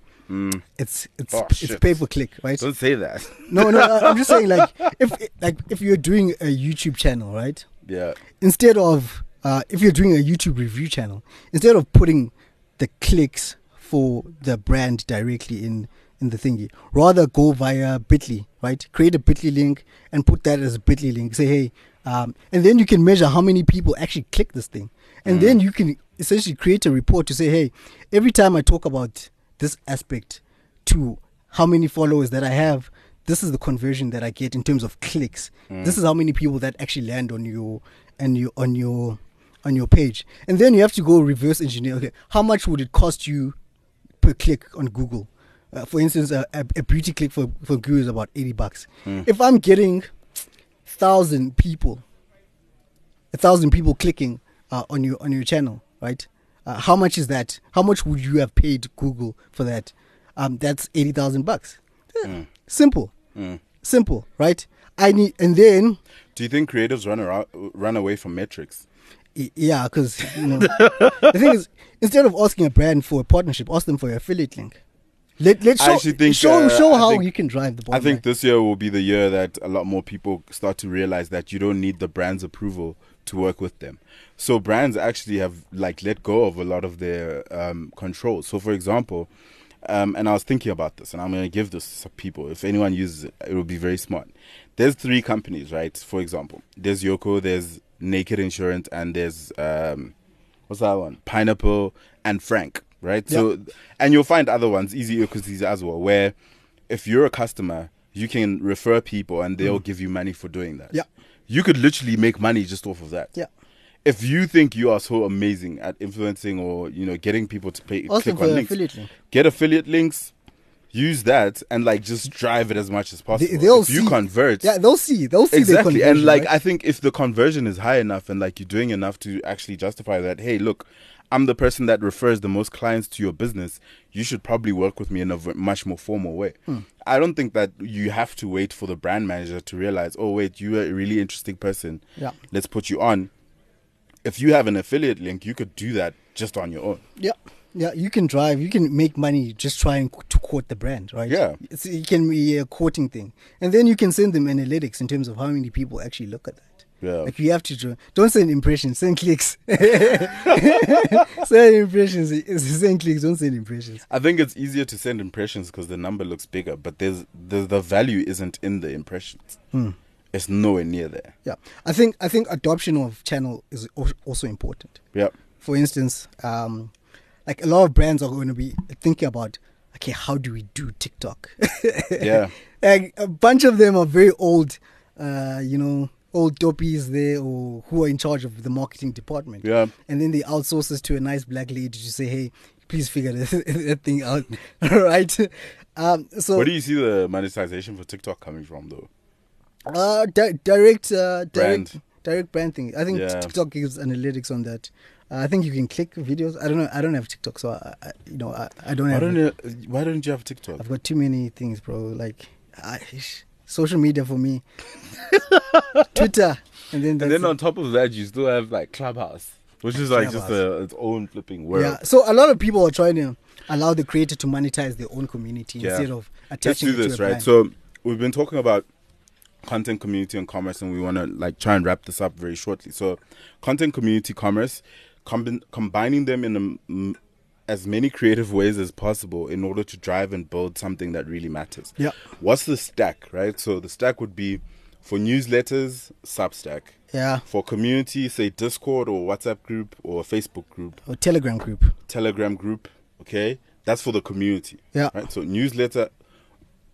Speaker 4: It's it's
Speaker 3: Oh,
Speaker 4: it's pay per click, right?
Speaker 3: Don't say that.
Speaker 4: No, no, I'm just saying like [laughs] if like if you're doing a YouTube channel, right?
Speaker 3: yeah.
Speaker 4: Instead of uh, if you're doing a YouTube review channel, instead of putting the clicks for the brand directly in in the thingy, rather go via Bitly, right? Create a Bitly link and put that as a Bitly link. Say hey, um, and then you can measure how many people actually click this thing, and then you can essentially create a report to say hey, every time I talk about this aspect to how many followers that I have. This is the conversion that I get in terms of clicks. This is how many people that actually land on your and you on your on your page, and then you have to go reverse engineer. Okay, how much would it cost you per click on Google? Uh, for instance, a, a, a beauty click for for Google is about eighty bucks. If I'm getting thousand people, a thousand people clicking uh, on your on your channel, right? Uh, how much is that? How much would you have paid Google for that? Um, that's eighty thousand bucks. Yeah, Simple, simple, right? I need, and then
Speaker 3: Do you think creatives run around, run away from metrics?
Speaker 4: Yeah, because you know [laughs] the thing is, instead of asking a brand for a partnership, ask them for an affiliate link. Let let's show
Speaker 3: think,
Speaker 4: show,
Speaker 3: uh,
Speaker 4: show how
Speaker 3: think-
Speaker 4: you can drive the.
Speaker 3: I think this year will be the year that a lot more people start to realize that you don't need the brand's approval to work with them. So brands actually have like let go of a lot of their um, control. So for example, um, and I was thinking about this, and I'm going to give this to people. If anyone uses it, it will be very smart. There's three companies, right? For example, there's Yoco, there's Naked Insurance, and there's um, what's that one? Pineapple and Franc, right? So, and you'll find other ones, Easy Equities as well, where if you're a customer, you can refer people and they'll give you money for doing that.
Speaker 4: Mm. Yeah.
Speaker 3: You could literally make money just off of that.
Speaker 4: Yeah.
Speaker 3: If you think you are so amazing at influencing or you know getting people to pay
Speaker 4: Also
Speaker 3: click on links,
Speaker 4: affiliate link.
Speaker 3: get affiliate links, use that and like just drive it as much as possible.
Speaker 4: They, they'll
Speaker 3: if you
Speaker 4: see,
Speaker 3: convert,
Speaker 4: Yeah, they'll see. They'll see
Speaker 3: exactly and like
Speaker 4: right?
Speaker 3: i think if the conversion is high enough and like you're doing enough to actually justify that hey look i'm the person that refers the most clients to your business you should probably work with me in a v- much more formal way
Speaker 4: Hmm.
Speaker 3: i don't think that you have to wait for the brand manager to realize oh wait you're a really interesting person
Speaker 4: Yeah.
Speaker 3: let's put you on if you have an affiliate link you could do that just on your own
Speaker 4: Yeah, yeah, you can drive. You can make money just trying to quote the brand, right?
Speaker 3: Yeah.
Speaker 4: it's, it can be a quoting thing, and then you can send them analytics in terms of how many people actually look at that.
Speaker 3: Yeah.
Speaker 4: like you have to dr- don't send impressions, send clicks. [laughs] send impressions, send clicks. Don't send impressions.
Speaker 3: I think it's easier to send impressions because the number looks bigger, but there's the the value isn't in the impressions.
Speaker 4: Hmm.
Speaker 3: It's nowhere near there.
Speaker 4: Yeah, I think I think adoption of channel is also important.
Speaker 3: Yeah.
Speaker 4: For instance, um, like a lot of brands are going to be thinking about, okay, how do we do TikTok?
Speaker 3: Yeah. [laughs]
Speaker 4: like a bunch of them are very old, uh, you know, old doppies there or who are in charge of the marketing department.
Speaker 3: Yeah.
Speaker 4: And then they outsource this to a nice black lady to say, hey, please figure that, [laughs] that thing out. [laughs] right? Um, so
Speaker 3: Where do you see the monetization for TikTok coming from, though?
Speaker 4: uh, di- direct, uh, direct,
Speaker 3: Brand.
Speaker 4: direct brand thing. I think
Speaker 3: Yeah.
Speaker 4: TikTok gives analytics on that. Uh, I think you can click videos. I don't know. I don't have TikTok, so I, I you know, I, I don't
Speaker 3: Why
Speaker 4: have.
Speaker 3: don't you, Why don't you have TikTok?
Speaker 4: I've got too many things, bro. Like, I, social media for me, [laughs] Twitter, and then
Speaker 3: And then on top of that, you still have like Clubhouse, which is like just a, its own flipping world.
Speaker 4: yeah. So a lot of people are trying to allow the creator to monetize their own community
Speaker 3: Yeah.
Speaker 4: instead of attaching.
Speaker 3: Let's
Speaker 4: do
Speaker 3: this,
Speaker 4: to a
Speaker 3: right?
Speaker 4: brand.
Speaker 3: So we've been talking about content community and commerce, and we want to like try and wrap this up very shortly. So, content community commerce, combin- combining them in a, m- as many creative ways as possible in order to drive and build something that really matters.
Speaker 4: Yeah.
Speaker 3: What's the stack, right? So the stack would be for newsletters, Substack.
Speaker 4: yeah,
Speaker 3: For community, say Discord or WhatsApp group or Facebook group,
Speaker 4: or Telegram group.
Speaker 3: Telegram group. Okay, that's for the community.
Speaker 4: Yeah.
Speaker 3: Right. So newsletter.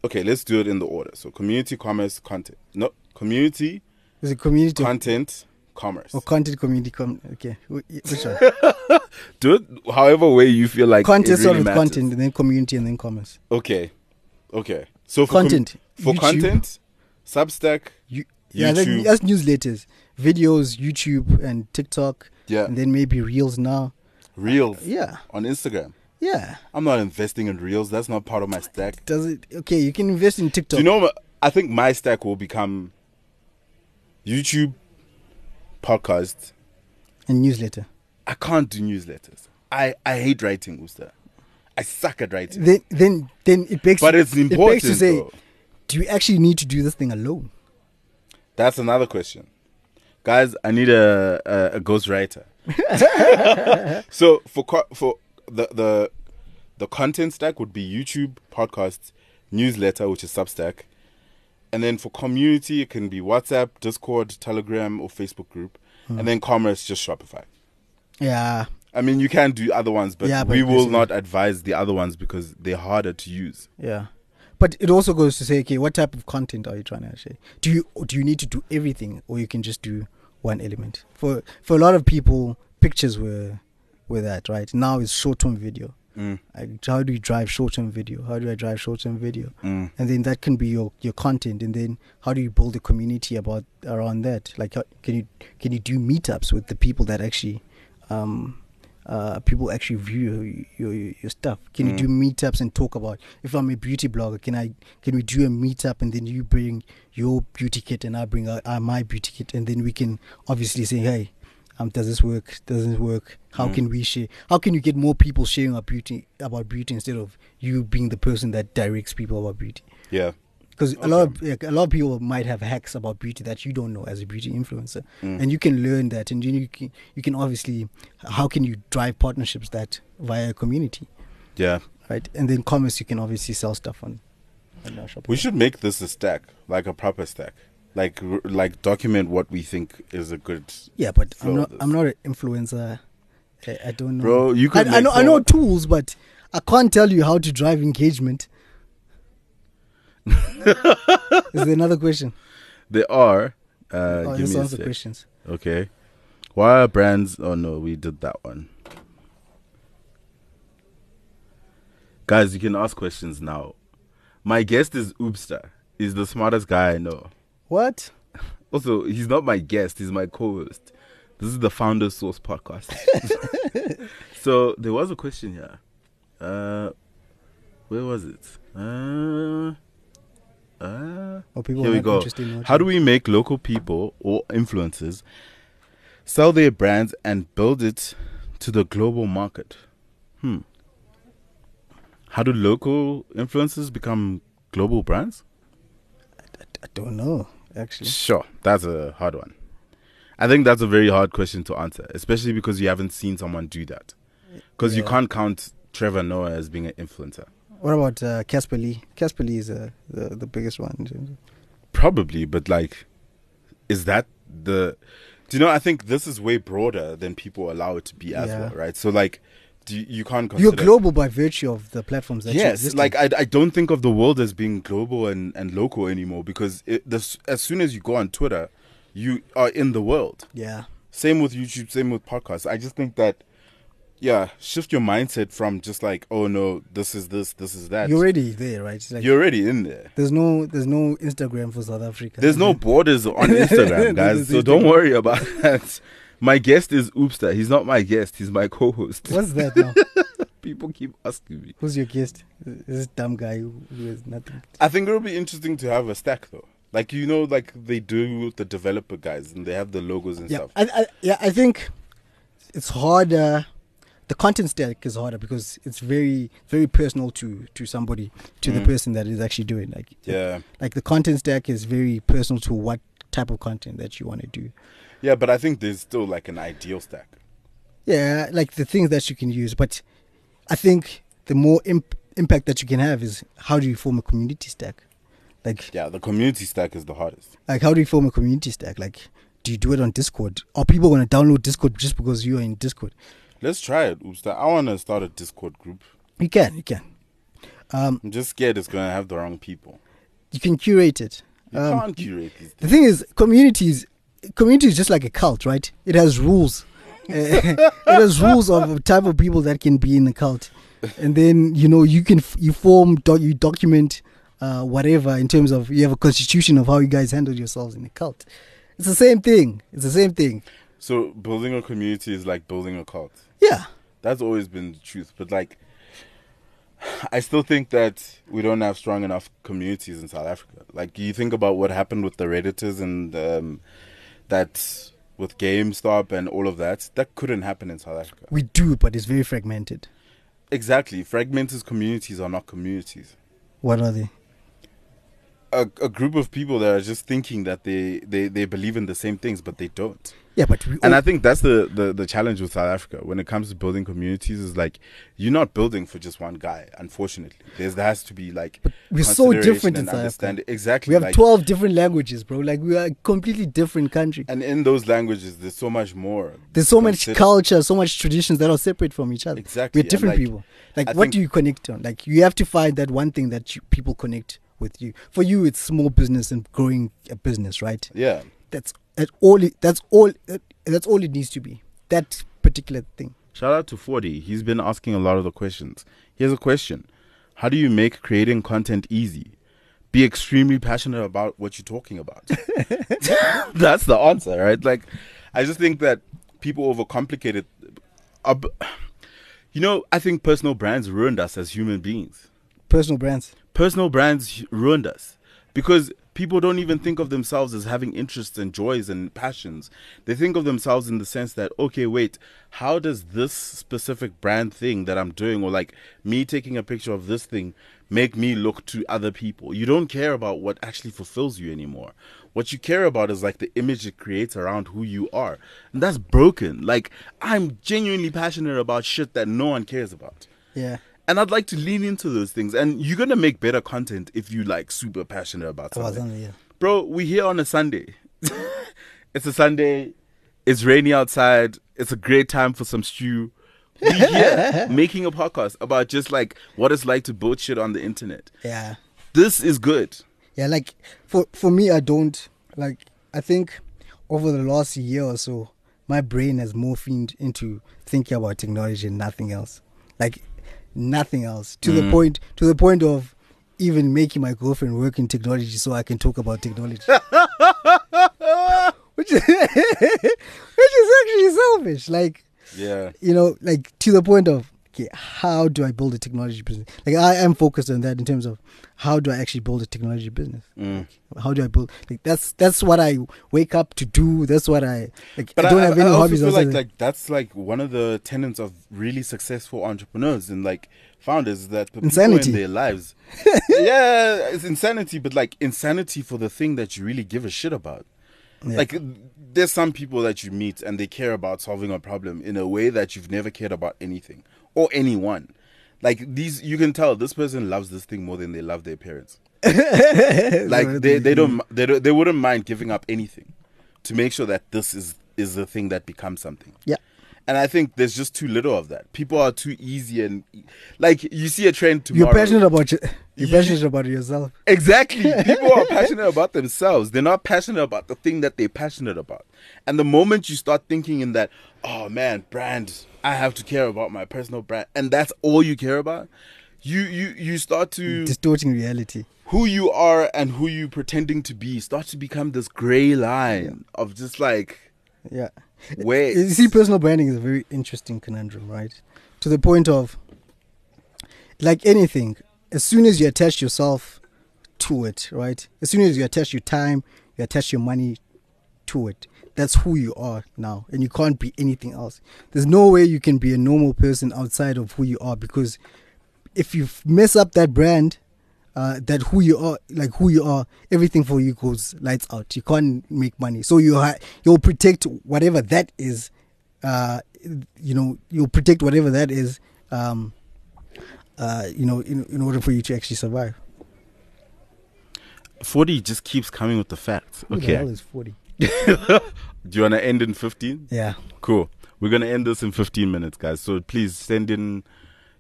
Speaker 3: Okay, let's do it in the order. So community, commerce, content. No, community,
Speaker 4: Is it community
Speaker 3: content, commerce.
Speaker 4: or content community? Com- okay, Wh- which one? [laughs]
Speaker 3: Do it however way you feel like
Speaker 4: content
Speaker 3: really
Speaker 4: of
Speaker 3: matters.
Speaker 4: content, and then community, and then commerce.
Speaker 3: Okay, okay. So for com-
Speaker 4: Content.
Speaker 3: for
Speaker 4: YouTube.
Speaker 3: content, Substack.
Speaker 4: You, yeah,
Speaker 3: YouTube.
Speaker 4: that's newsletters, videos, YouTube, and TikTok.
Speaker 3: Yeah.
Speaker 4: and then maybe Reels now.
Speaker 3: Reels.
Speaker 4: Yeah,
Speaker 3: On Instagram.
Speaker 4: yeah.
Speaker 3: I'm not investing in Reels. That's not part of my stack.
Speaker 4: Does it? Okay, you can invest in
Speaker 3: Do
Speaker 4: TikTok.
Speaker 3: you know? I think my stack will become YouTube, podcast.
Speaker 4: and newsletter.
Speaker 3: I can't do newsletters. I, I hate writing, Usta. I suck at writing.
Speaker 4: then then then it begs.
Speaker 3: But it's
Speaker 4: It begs to say,
Speaker 3: though.
Speaker 4: do you actually need to do this thing alone?
Speaker 3: That's another question. Guys, I need a a, a ghostwriter. [laughs] so for co- for the the the content stack would be YouTube, podcasts, newsletter, which is Substack, and then for community it can be WhatsApp, Discord, Telegram, or Facebook group,
Speaker 4: Hmm.
Speaker 3: and then commerce just Shopify.
Speaker 4: Yeah,
Speaker 3: I mean, you can do other ones, but,
Speaker 4: Yeah, but
Speaker 3: we will not advise the other ones because they're harder to use.
Speaker 4: yeah. But it also goes to say, okay, what type of content are you trying to share? Do you do you need to do everything, or you can just do one element? For for a lot of people, pictures were were that right. Now it's short term video.
Speaker 3: Mm,
Speaker 4: Like, how do you drive short term video? How do I drive short term video?
Speaker 3: mm,
Speaker 4: and then that can be your your content and then how do you build a community about around that like how, can you can you do meetups with the people that actually um uh people actually view your your, your stuff can you
Speaker 3: Mm.
Speaker 4: do meetups and talk about if i'm a beauty blogger can i can we do a meetup and then you bring your beauty kit and i bring uh, my beauty kit and then we can obviously say hey um, does this work? Does this work? How
Speaker 3: Mm.
Speaker 4: can we share? How can you get more people sharing about beauty about beauty instead of you being the person that directs people about beauty?
Speaker 3: yeah.
Speaker 4: because a lot of like, a lot of people might have hacks about beauty that you don't know as a beauty influencer
Speaker 3: Mm.
Speaker 4: and you can learn that and you can you can obviously how can you drive partnerships that via a community
Speaker 3: Yeah.
Speaker 4: right and then commerce you can obviously sell stuff on, on
Speaker 3: We should make this a stack, like a proper stack. Like like document what we think is a good
Speaker 4: yeah but i'm not i'm not an influencer I, I don't know
Speaker 3: Bro, you could
Speaker 4: I, I know i know tools but i can't tell you how to drive engagement [laughs] is there another question
Speaker 3: There are. Uh,
Speaker 4: oh,
Speaker 3: give me a
Speaker 4: answer questions
Speaker 3: Okay. Why are brands? Oh no, we did that one. Guys, you can ask questions now. My guest is Oopster. He's the smartest guy I know.
Speaker 4: What
Speaker 3: Also, he's not my guest. He's my co-host. This is the Founders Source podcast. [laughs] so there was a question here. Uh, where was it? Uh, uh,
Speaker 4: people
Speaker 3: here we go. How do we make local people or influencers sell their brands and build it to the global market? Hmm. How do local influencers become global brands?
Speaker 4: I don't know, actually.
Speaker 3: Sure, that's a hard one. I think that's a very hard question to answer, especially because you haven't seen someone do that. Because you can't count Trevor Noah as being an influencer.
Speaker 4: What about uh, Casper Lee? Casper Lee is uh, the the biggest one. in terms of-
Speaker 3: Probably, but like, is that the? Do you know? I think this is way broader than people allow it to be as
Speaker 4: Yeah.
Speaker 3: well, right? So like, do you, you can't consider
Speaker 4: You're global by virtue of the platforms that you
Speaker 3: yes, like. I, I don't think of the world as being global and, and local anymore because it, this, as soon as you go on Twitter, you are in the world.
Speaker 4: yeah,
Speaker 3: Same with YouTube, same with podcasts. I just think that, yeah, shift your mindset from just like, oh no, this is this, this is that.
Speaker 4: you're already there, right? Like
Speaker 3: You're already in there.
Speaker 4: there's no there's no Instagram for South Africa.
Speaker 3: There's no [laughs] borders on Instagram, guys. So don't worry about [laughs] that. My guest is Oopster. He's not my guest. He's my co-host.
Speaker 4: What's that [laughs] now?
Speaker 3: People keep asking me.
Speaker 4: Who's your guest? Is this dumb guy who, who has nothing?
Speaker 3: I think it'll be interesting to have a stack though. Like you know, like they do with the developer guys, and they have the logos and
Speaker 4: Yeah,
Speaker 3: stuff.
Speaker 4: I, I, yeah, I think it's harder. The content stack is harder because it's very very personal to to somebody to the
Speaker 3: Mm.
Speaker 4: person that is actually doing like
Speaker 3: Yeah,
Speaker 4: like the content stack is very personal to what type of content that you want to do.
Speaker 3: Yeah, but I think there's still like an ideal stack.
Speaker 4: Yeah, like the things that you can use, but I think the more imp- impact that you can have is how do you form a community stack? Like,
Speaker 3: Yeah, the community stack is the hardest.
Speaker 4: like how do you form a community stack? Like, do you do it on Discord? Are people going to download Discord just because you are in Discord?
Speaker 3: Let's try it, Oopster. I want to start a Discord group.
Speaker 4: You can, you can. Um,
Speaker 3: I'm just scared it's gonna have the wrong people.
Speaker 4: you can curate it.
Speaker 3: You
Speaker 4: Um,
Speaker 3: can't curate these
Speaker 4: The thing is, communities, community is just like a cult, right? It has rules. [laughs] It has rules of the type of people that can be in a cult, and then you know you can f- you form doc, you document uh, whatever in terms of you have a constitution of how you guys handle yourselves in a cult. It's the same thing. It's the same thing.
Speaker 3: So building a community is like building a cult.
Speaker 4: Yeah,
Speaker 3: That's always been the truth. But like, I still think that we don't have strong enough communities in South Africa. Like, you think about what happened with the Redditors and um, that with GameStop and all of that. That couldn't happen in South Africa.
Speaker 4: we do, but it's very fragmented.
Speaker 3: Exactly. Fragmented communities are not communities.
Speaker 4: What are they?
Speaker 3: A, a group of people that are just thinking that they, they, they believe in the same things, but they don't.
Speaker 4: Yeah, but we
Speaker 3: And I think that's the, the, the challenge with South Africa when it comes to building communities is like you're not building for just one guy. Unfortunately, there's there has to be like
Speaker 4: we're so different in South Africa.
Speaker 3: Exactly.
Speaker 4: we have
Speaker 3: like,
Speaker 4: 12 different languages, bro. Like we are a completely different country.
Speaker 3: and in those languages, there's so much more.
Speaker 4: There's so much culture, so much traditions that are separate from each other.
Speaker 3: Exactly,
Speaker 4: We're different
Speaker 3: like,
Speaker 4: people. Like,
Speaker 3: I
Speaker 4: what do you connect on? Like, you have to find that one thing that you, people connect with you. For you, it's small business and growing a business, right?
Speaker 3: Yeah.
Speaker 4: That's that all. It, that's all. It, that's all it needs to be. That particular thing.
Speaker 3: Shout out to 40. He's been asking a lot of the questions. Here's a question How do you make creating content easy? Be extremely passionate about what you're talking about. [laughs] [laughs] That's the answer, right? Like, I just think that people overcomplicate it. Uh, You know, I think personal brands ruined us as human beings.
Speaker 4: Personal brands.
Speaker 3: Personal brands ruined us because people don't even think of themselves as having interests and joys and passions. They think of themselves in the sense that, okay, wait, how does this specific brand thing that I'm doing, or like me taking a picture of this thing, make me look to other people? You don't care about what actually fulfills you anymore. What you care about is like the image it creates around who you are. And that's broken. Like, I'm genuinely passionate about shit that no one cares about.
Speaker 4: Yeah.
Speaker 3: And I'd like to lean into those things. And you're gonna make better content if you like super passionate about
Speaker 4: I was
Speaker 3: something.
Speaker 4: yeah.
Speaker 3: Bro, we here on a Sunday. [laughs] it's a Sunday. It's rainy outside. It's a great time for some stew. We here [laughs] making a podcast about just like what it's like to build shit on the internet.
Speaker 4: Yeah.
Speaker 3: This is good.
Speaker 4: Yeah, like for for me, I don't like. I think over the last year or so, my brain has morphed into thinking about technology and nothing else. Like nothing else. To the mm. point. To the point of even making my girlfriend work in technology so I can talk about technology. [laughs] which is [laughs] which is actually selfish. Like
Speaker 3: Yeah.
Speaker 4: you know, like to the point of okay, how do I build a technology business? Like I am focused on that in terms of how do I actually build a technology business?
Speaker 3: Mm.
Speaker 4: How do I build? Like that's that's what I wake up to do. That's what I like.
Speaker 3: But
Speaker 4: I don't have any
Speaker 3: also
Speaker 4: hobbies.
Speaker 3: feel like like that's like one of the tenets of really successful entrepreneurs and like founders that
Speaker 4: Insanity.
Speaker 3: in their lives. [laughs] yeah, it's insanity, but like insanity for the thing that you really give a shit about.
Speaker 4: Yeah.
Speaker 3: Like there's some people that you meet and they care about solving a problem in a way that you've never cared about anything or anyone. Like these, you can tell this person loves this thing more than they love their parents. [laughs] like they, they don't they don't they wouldn't mind giving up anything to make sure that this is is the thing that becomes something.
Speaker 4: Yeah.
Speaker 3: And I think there's just too little of that. People are too easy and like you see a trend tomorrow.
Speaker 4: You're passionate about your, you're
Speaker 3: You-
Speaker 4: passionate about yourself.
Speaker 3: Exactly. [laughs] People are passionate about themselves. They're not passionate about the thing that they're passionate about. And the moment you start thinking in that, oh man, brand, I have to care about my personal brand, and that's all you care about, you you you start to
Speaker 4: Distorting reality.
Speaker 3: who you are and who you pretending to be starts to become this gray line of just like
Speaker 4: Yeah.
Speaker 3: wait.
Speaker 4: You see, personal branding is a very interesting conundrum, right? To the point of, like anything, as soon as you attach yourself to it, right? As soon as you attach your time, you attach your money to it. That's who you are now, and you can't be anything else. There's no way you can be a normal person outside of who you are because if you mess up that brand, uh, that who you are, like who you are, everything for you goes lights out. You can't make money, so you ha- you'll protect whatever that is. Uh, you know, you'll protect whatever that is. Um, uh, you know, in, in order for you to actually survive.
Speaker 3: 40 just keeps coming with the facts.
Speaker 4: Who the
Speaker 3: Okay.
Speaker 4: hell is forty? [laughs]
Speaker 3: Do you want to end in 15?
Speaker 4: Yeah.
Speaker 3: Cool. We're going to end this in 15 minutes, guys. So please send in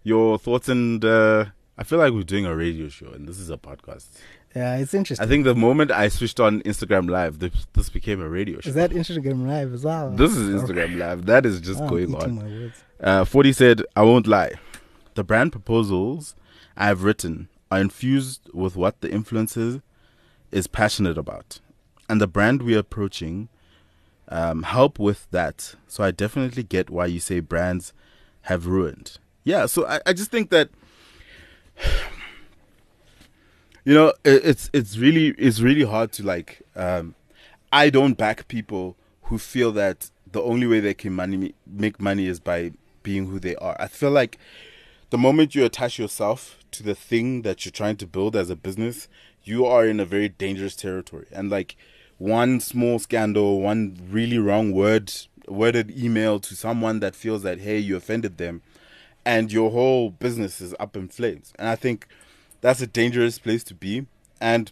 Speaker 3: your thoughts and uh, I feel like we're doing a radio show and this is a podcast.
Speaker 4: Yeah, it's interesting.
Speaker 3: I think the moment I switched on Instagram Live, this, this became a radio show.
Speaker 4: is that Instagram live as well?
Speaker 3: this is Instagram Live. That is just
Speaker 4: Oh, I'm
Speaker 3: going on.
Speaker 4: my words.
Speaker 3: Uh, 40 said, I won't lie. The brand proposals I have written are infused with what the influencer is passionate about. And the brand we're approaching um, help with that. So I definitely get why you say brands have ruined. Yeah, so I, I just think that [sighs] you know it, it's it's really it's really hard to like um i don't back people who feel that the only way they can money make money is by being who they are i feel like the moment you attach yourself to the thing that you're trying to build as a business, you are in a very dangerous territory. And like one small scandal, one really wrong word, worded email to someone that feels that hey, you offended them, and your whole business is up in flames. And I think that's a dangerous place to be. And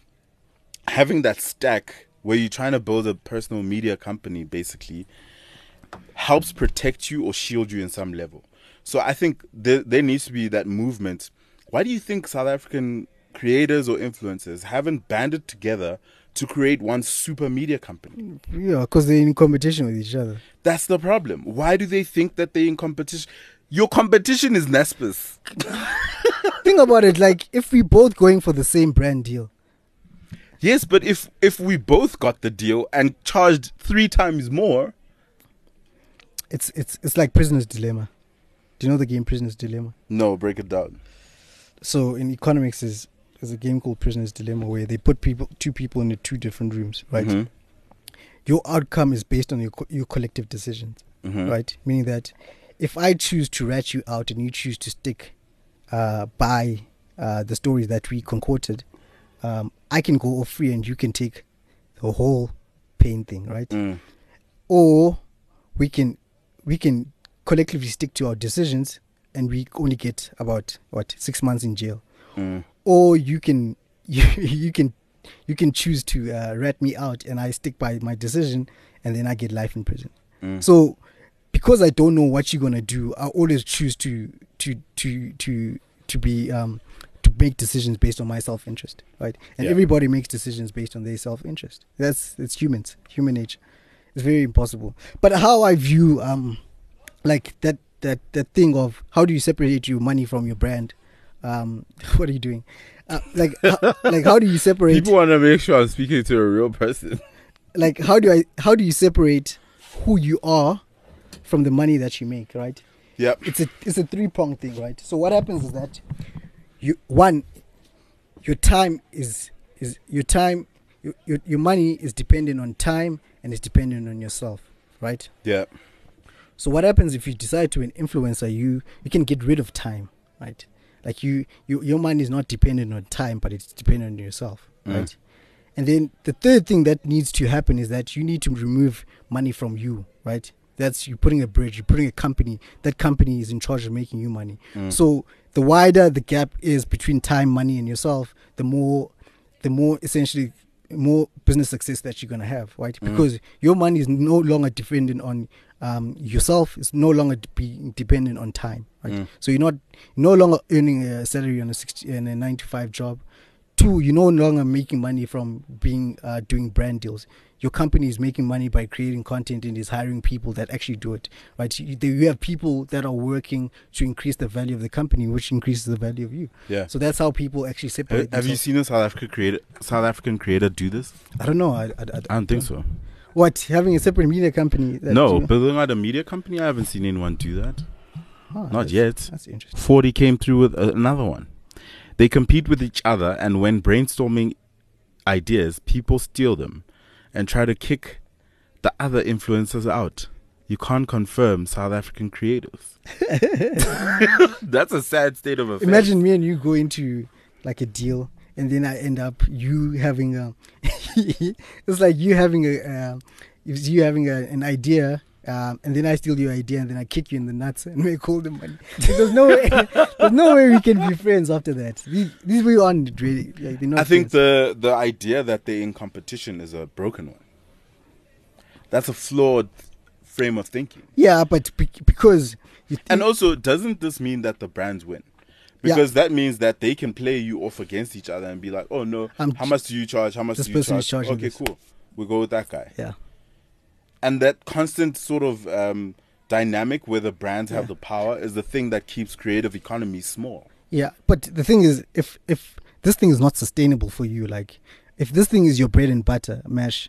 Speaker 3: having that stack where you're trying to build a personal media company basically helps protect you or shield you in some level. So I think there, there needs to be that movement. Why do you think South African creators or influencers haven't banded together to create one super media company?
Speaker 4: Yeah, because they're in competition with each other.
Speaker 3: That's the problem. Why do they think that they're in competition? Your competition is Naspers. [laughs]
Speaker 4: Think about it. Like if we both going for the same brand deal,
Speaker 3: Yes, but if if we both got the deal and charged three times more,
Speaker 4: it's it's it's like prisoner's dilemma. Do you know the game Prisoner's Dilemma?
Speaker 3: no, break it down.
Speaker 4: So in economics, is there's a game called Prisoner's Dilemma where they put people two people into two different rooms, right?
Speaker 3: Mhm.
Speaker 4: Your outcome is based on your co- your collective decisions.
Speaker 3: Mhm.
Speaker 4: right? Meaning that if I choose to rat you out and you choose to stick uh, by uh, the stories that we concocted, um, I can go off free and you can take the whole pain thing, right?
Speaker 3: Mm.
Speaker 4: Or we can we can collectively stick to our decisions and we only get about what six months in jail.
Speaker 3: Mm.
Speaker 4: Or you can [laughs] you, you can you can choose to uh, rat me out and I stick by my decision and then I get life in prison.
Speaker 3: Mm.
Speaker 4: So because I don't know what you're gonna do, I always choose to to to to to be um to make decisions based on my self interest, right? And
Speaker 3: Yeah.
Speaker 4: everybody makes decisions based on their self interest. That's it's humans, human nature. It's very impossible. But how I view um like that that that thing of how do you separate your money from your brand? Um, [laughs] what are you doing? Uh, like how, like how do you separate?
Speaker 3: People want to make sure I'm speaking to a real person.
Speaker 4: like how do I how do you separate who you are from the money that you make, right?
Speaker 3: Yep.
Speaker 4: It's a it's a three prong thing, right? So what happens is that you one your time is is your time your, your your money is dependent on time and it's dependent on yourself, right?
Speaker 3: Yeah.
Speaker 4: So what happens if you decide to be an influencer you you can get rid of time, right? Like you, you your money is not dependent on time, but it's dependent on yourself,
Speaker 3: Mm.
Speaker 4: right? And then the third thing that needs to happen is that you need to remove money from you, right? That's you're putting a bridge, you're putting a company. That company is in charge of making you money.
Speaker 3: Mm.
Speaker 4: So the wider the gap is between time, money, and yourself, the more, the more essentially more business success that you're gonna have, right?
Speaker 3: Mm.
Speaker 4: Because your money is no longer dependent on um, yourself. is no longer de- being dependent on time, right?
Speaker 3: Mm.
Speaker 4: So you're not no longer earning a salary on a sixty in a nine to five job. Two, you're no longer making money from being uh, doing brand deals. Your company is making money by creating content and is hiring people that actually do it, right? You, you have people that are working to increase the value of the company, which increases the value of you.
Speaker 3: Yeah.
Speaker 4: So that's how people actually
Speaker 3: Have,
Speaker 4: separate.
Speaker 3: have you seen a South African creator South African creator do this?
Speaker 4: I don't know. I, I, I,
Speaker 3: I don't think so.
Speaker 4: What having a separate media company?
Speaker 3: No,
Speaker 4: do-
Speaker 3: building out a media company, I haven't seen anyone do that.
Speaker 4: Ah,
Speaker 3: Not
Speaker 4: that's-
Speaker 3: yet.
Speaker 4: That's interesting.
Speaker 3: 40 came through with another one. They compete with each other, and when brainstorming ideas, people steal them and try to kick the other influencers out. You can't confirm South African creators. [laughs] [laughs] That's a sad state of affairs.
Speaker 4: Imagine me and you go into like a deal, and then I end up you having a. [laughs] it's like you having a, uh, it's you having a, an idea. Um, and then I steal your idea, and then I kick you in the nuts [laughs] and make all the money. There's no way. [laughs] There's no way we can be friends after that. These, these we aren't really. Like, they're not
Speaker 3: I think
Speaker 4: friends.
Speaker 3: the the idea that they're in competition is a broken one. That's a flawed frame of thinking.
Speaker 4: yeah, but be- because you think,
Speaker 3: And also, doesn't this mean that the brands win?
Speaker 4: Yeah.
Speaker 3: Because that means that they can play you off against each other and be like, "Oh no,
Speaker 4: I'm
Speaker 3: how much do you charge? How much
Speaker 4: this
Speaker 3: do you
Speaker 4: person is
Speaker 3: charge?
Speaker 4: charging
Speaker 3: Okay,
Speaker 4: this."
Speaker 3: cool. We go with that guy."
Speaker 4: yeah,
Speaker 3: And that constant sort of um, dynamic where the brands have
Speaker 4: Yeah.
Speaker 3: the power is the thing that keeps creative economy small.
Speaker 4: Yeah, but the thing is, if if this thing is not sustainable for you, like if this thing is your bread and butter, mash,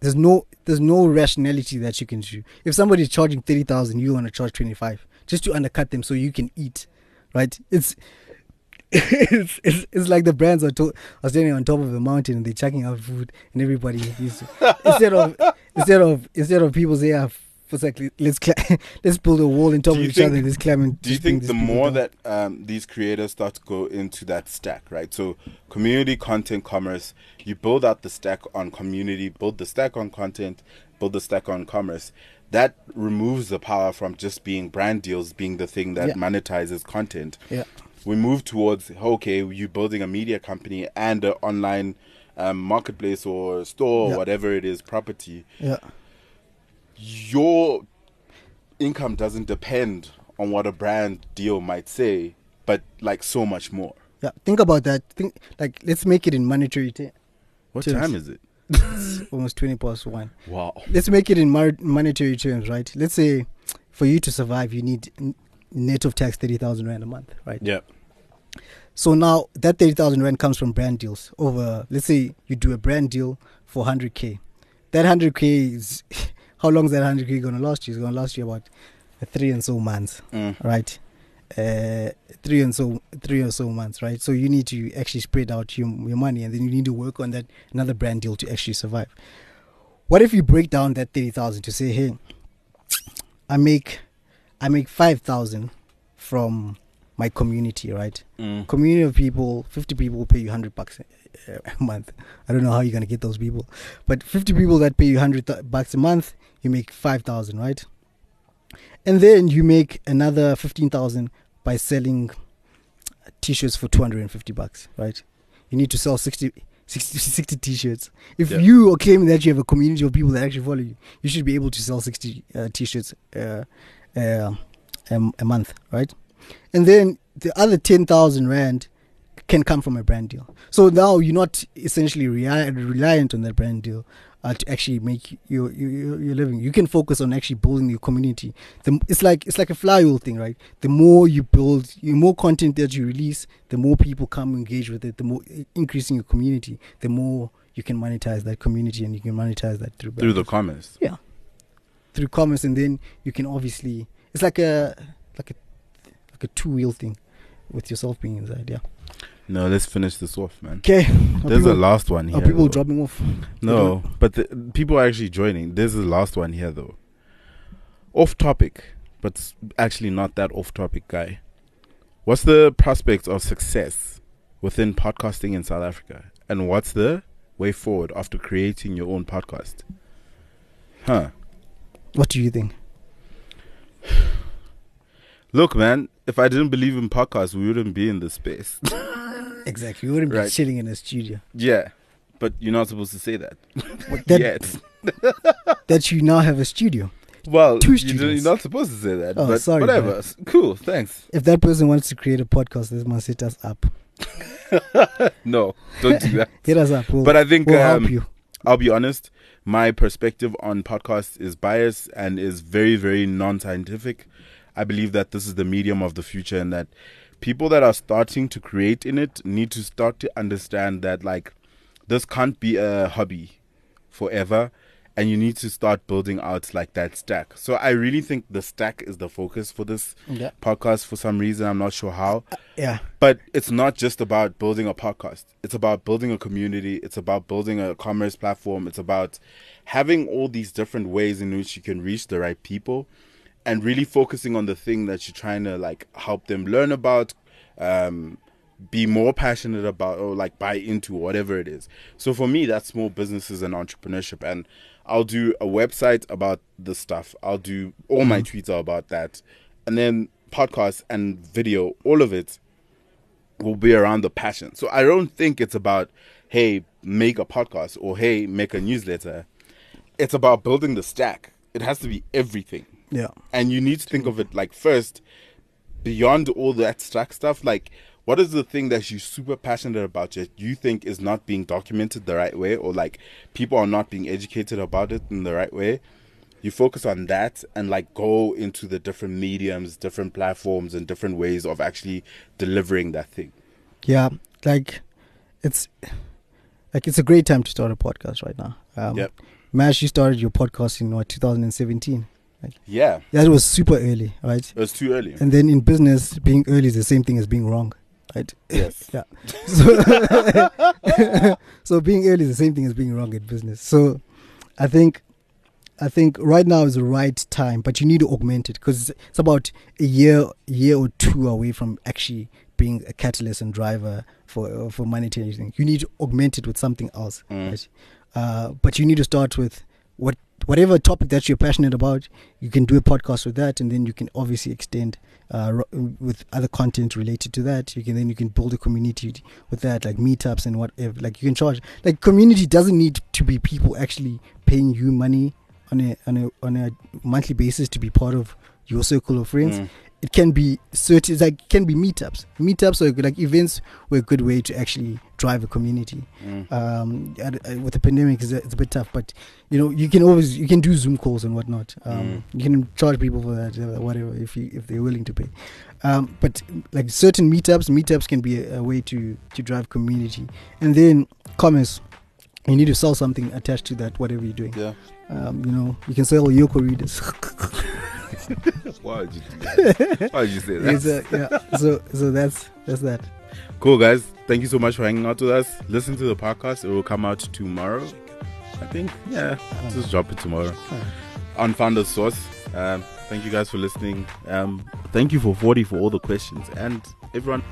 Speaker 4: there's no there's no rationality that you can do. If somebody's charging thirty thousand, you want to charge twenty five just to undercut them so you can eat, right? It's [laughs] it's, it's, it's like the brands are, to, are standing on top of the mountain and they're chucking out food and everybody is [laughs] instead of instead of instead of people say ah, for a sec, let's cla [laughs] let's build a wall on top of each
Speaker 3: think-
Speaker 4: other. Let's climb and
Speaker 3: Do you think the more
Speaker 4: down.
Speaker 3: that um, these creators start to go into that stack, right? So community, content, commerce, you build out the stack on community, build the stack on content, build the stack on commerce. That removes the power from just being brand deals being the thing that
Speaker 4: Yeah.
Speaker 3: monetizes content.
Speaker 4: Yeah.
Speaker 3: We move towards okay, you're building a media company and an online um, marketplace or store,
Speaker 4: Yeah.
Speaker 3: or whatever it is, property
Speaker 4: Yeah.
Speaker 3: your income doesn't depend on what a brand deal might say, but like so much more.
Speaker 4: Yeah. Think about that. Think like let's make it in monetary terms.
Speaker 3: What
Speaker 4: Cheers.
Speaker 3: time is it? [laughs]
Speaker 4: almost 20 past 1
Speaker 3: Wow.
Speaker 4: let's make it in mar- monetary terms right let's say for you to survive you need n- net of tax 30000 rand a month right
Speaker 3: Yeah.
Speaker 4: so now that 30000 rand comes from brand deals over let's say you do a brand deal for 100k that 100k is [laughs] how long is that 100k going to last you it's going to last you about three and so months
Speaker 3: Mm.
Speaker 4: right uh three and so three or so months right? So you need to actually spread out your, your money and then you need to work on that another brand deal to actually survive. What if you break down that 30000 to say hey i make i make 5000 from my community right?
Speaker 3: Mm.
Speaker 4: community of people 50 people will pay you 100 bucks a, a month. I don't know how you're to get those people but 50 people that pay you 100 th- bucks a month you make 5000 right and then you make another 15000 by selling t-shirts for 250 bucks right you need to sell 60 60, 60 t-shirts if
Speaker 3: Yeah.
Speaker 4: you are claiming that you have a community of people that actually follow you you should be able to sell 60 uh, t-shirts uh, uh, a, a month right and then the other 10,000 rand can come from a brand deal. So now you're not essentially rea- reliant on that brand deal uh, to actually make your, your your living. You can focus on actually building your community. The, it's like it's like a flywheel thing, right? The more you build, the more content that you release, the more people come engage with it. The more increasing your community, the more you can monetize that community, and you can monetize that through
Speaker 3: Through the commerce.
Speaker 4: deals. through commerce, and then you can obviously it's like a like a like a two wheel thing with yourself being inside. Yeah.
Speaker 3: No, let's finish this off, man.
Speaker 4: Okay.
Speaker 3: There's a last one here.
Speaker 4: Are people
Speaker 3: though.
Speaker 4: dropping off?
Speaker 3: No, but the, people are actually joining. There's the last one here, though. Off topic, but actually not that off topic, guy. What's the prospect of success within podcasting in South Africa? And what's the way forward after creating your own podcast? Huh.
Speaker 4: What do you think? [sighs]
Speaker 3: Look, man, if I didn't believe in podcasts, we wouldn't be in this space. [laughs] [laughs]
Speaker 4: Exactly. You wouldn't be
Speaker 3: Right.
Speaker 4: chilling in a studio.
Speaker 3: yeah. But you're not supposed to say that. [laughs]
Speaker 4: That,
Speaker 3: yet. [laughs]
Speaker 4: that you now have a studio.
Speaker 3: Well,
Speaker 4: Two studios.
Speaker 3: you're not supposed to say that.
Speaker 4: Oh,
Speaker 3: but
Speaker 4: sorry,
Speaker 3: whatever.
Speaker 4: man.
Speaker 3: Cool. Thanks.
Speaker 4: If that person wants to create a podcast, they must hit us up.
Speaker 3: No, don't do that.
Speaker 4: Hit us up. We'll,
Speaker 3: But I think
Speaker 4: we'll
Speaker 3: um,
Speaker 4: help you.
Speaker 3: I'll be honest. My perspective on podcasts is biased and is very, very non-scientific. I believe that this is the medium of the future, and that people that are starting to create in it need to start to understand that like this can't be a hobby forever, and you need to start building out like that stack. So I really think the stack is the focus for this
Speaker 4: Yeah.
Speaker 3: podcast. For some reason, I'm not sure how.
Speaker 4: Uh, yeah.
Speaker 3: But it's not just about building a podcast. It's about building a community. It's about building a commerce platform. It's about having all these different ways in which you can reach the right people and really focusing on the thing that you're trying to like help them learn about, um, be more passionate about or like buy into whatever it is. So for me, that's small businesses and entrepreneurship. And I'll do a website about the stuff. I'll do all my tweets are about that. And then podcasts and video, all of it will be around the passion. So I don't think it's about, hey, make a podcast or hey, make a newsletter. It's about building the stack. It has to be everything.
Speaker 4: Yeah.
Speaker 3: And you need to think of it like first, beyond all the abstract stuff, like what is the thing that you're super passionate about that you think is not being documented the right way or like people are not being educated about it in the right way? You focus on that and like go into the different mediums, different platforms, and different ways of actually delivering that thing.
Speaker 4: Yeah. Like, it's like it's a great time to start a podcast right now. Um,
Speaker 3: Yep.
Speaker 4: Mash, you started your podcast in what 2017.
Speaker 3: Yeah,
Speaker 4: That was super early, right?
Speaker 3: it was too early.
Speaker 4: And then in business, being early is the same thing as being wrong, right?
Speaker 3: Yes. [laughs]
Speaker 4: Yeah. So, [laughs] so being early is the same thing as being wrong in business. So I think I think right now is the right time, but you need to augment it because it's, about a year, year or two away from actually being a catalyst and driver for for money changing. You need to augment it with something else,
Speaker 3: Mm.
Speaker 4: right? Uh, but you need to start with what whatever topic that you're passionate about. You can do a podcast with that, and then you can obviously extend uh, with other content related to that. You can then you can build a community with that, like meetups and whatever. Like you can charge. Like community doesn't need to be people actually paying you money on a on a on a monthly basis to be part of your circle of friends.
Speaker 3: Mm.
Speaker 4: It can be certain it's like can be meetups. Meetups or like events were a good way to actually drive a community.
Speaker 3: Mm.
Speaker 4: Um, at- uh, with the pandemic, it's a, it's a bit tough, but you know you can always you can do Zoom calls and whatnot. Um, You can charge people for that, uh, whatever, if you if they're willing to pay. Um, but like certain meetups, meetups can be a, a way to to drive community, and then commerce. You need to sell something attached to that, whatever you're doing.
Speaker 3: Yeah.
Speaker 4: Um, you know, you can sell Yoco readers. [laughs] [laughs]
Speaker 3: Why would you do that? Why would you say that?
Speaker 4: uh, yeah. So so that's that's that.
Speaker 3: Cool, guys. Thank you so much for hanging out with us. Listen to the podcast. It will come out tomorrow. I think, yeah. Just drop it tomorrow on Founders Source. Um, thank you guys for listening. Um, thank you for 40 for all the questions and everyone.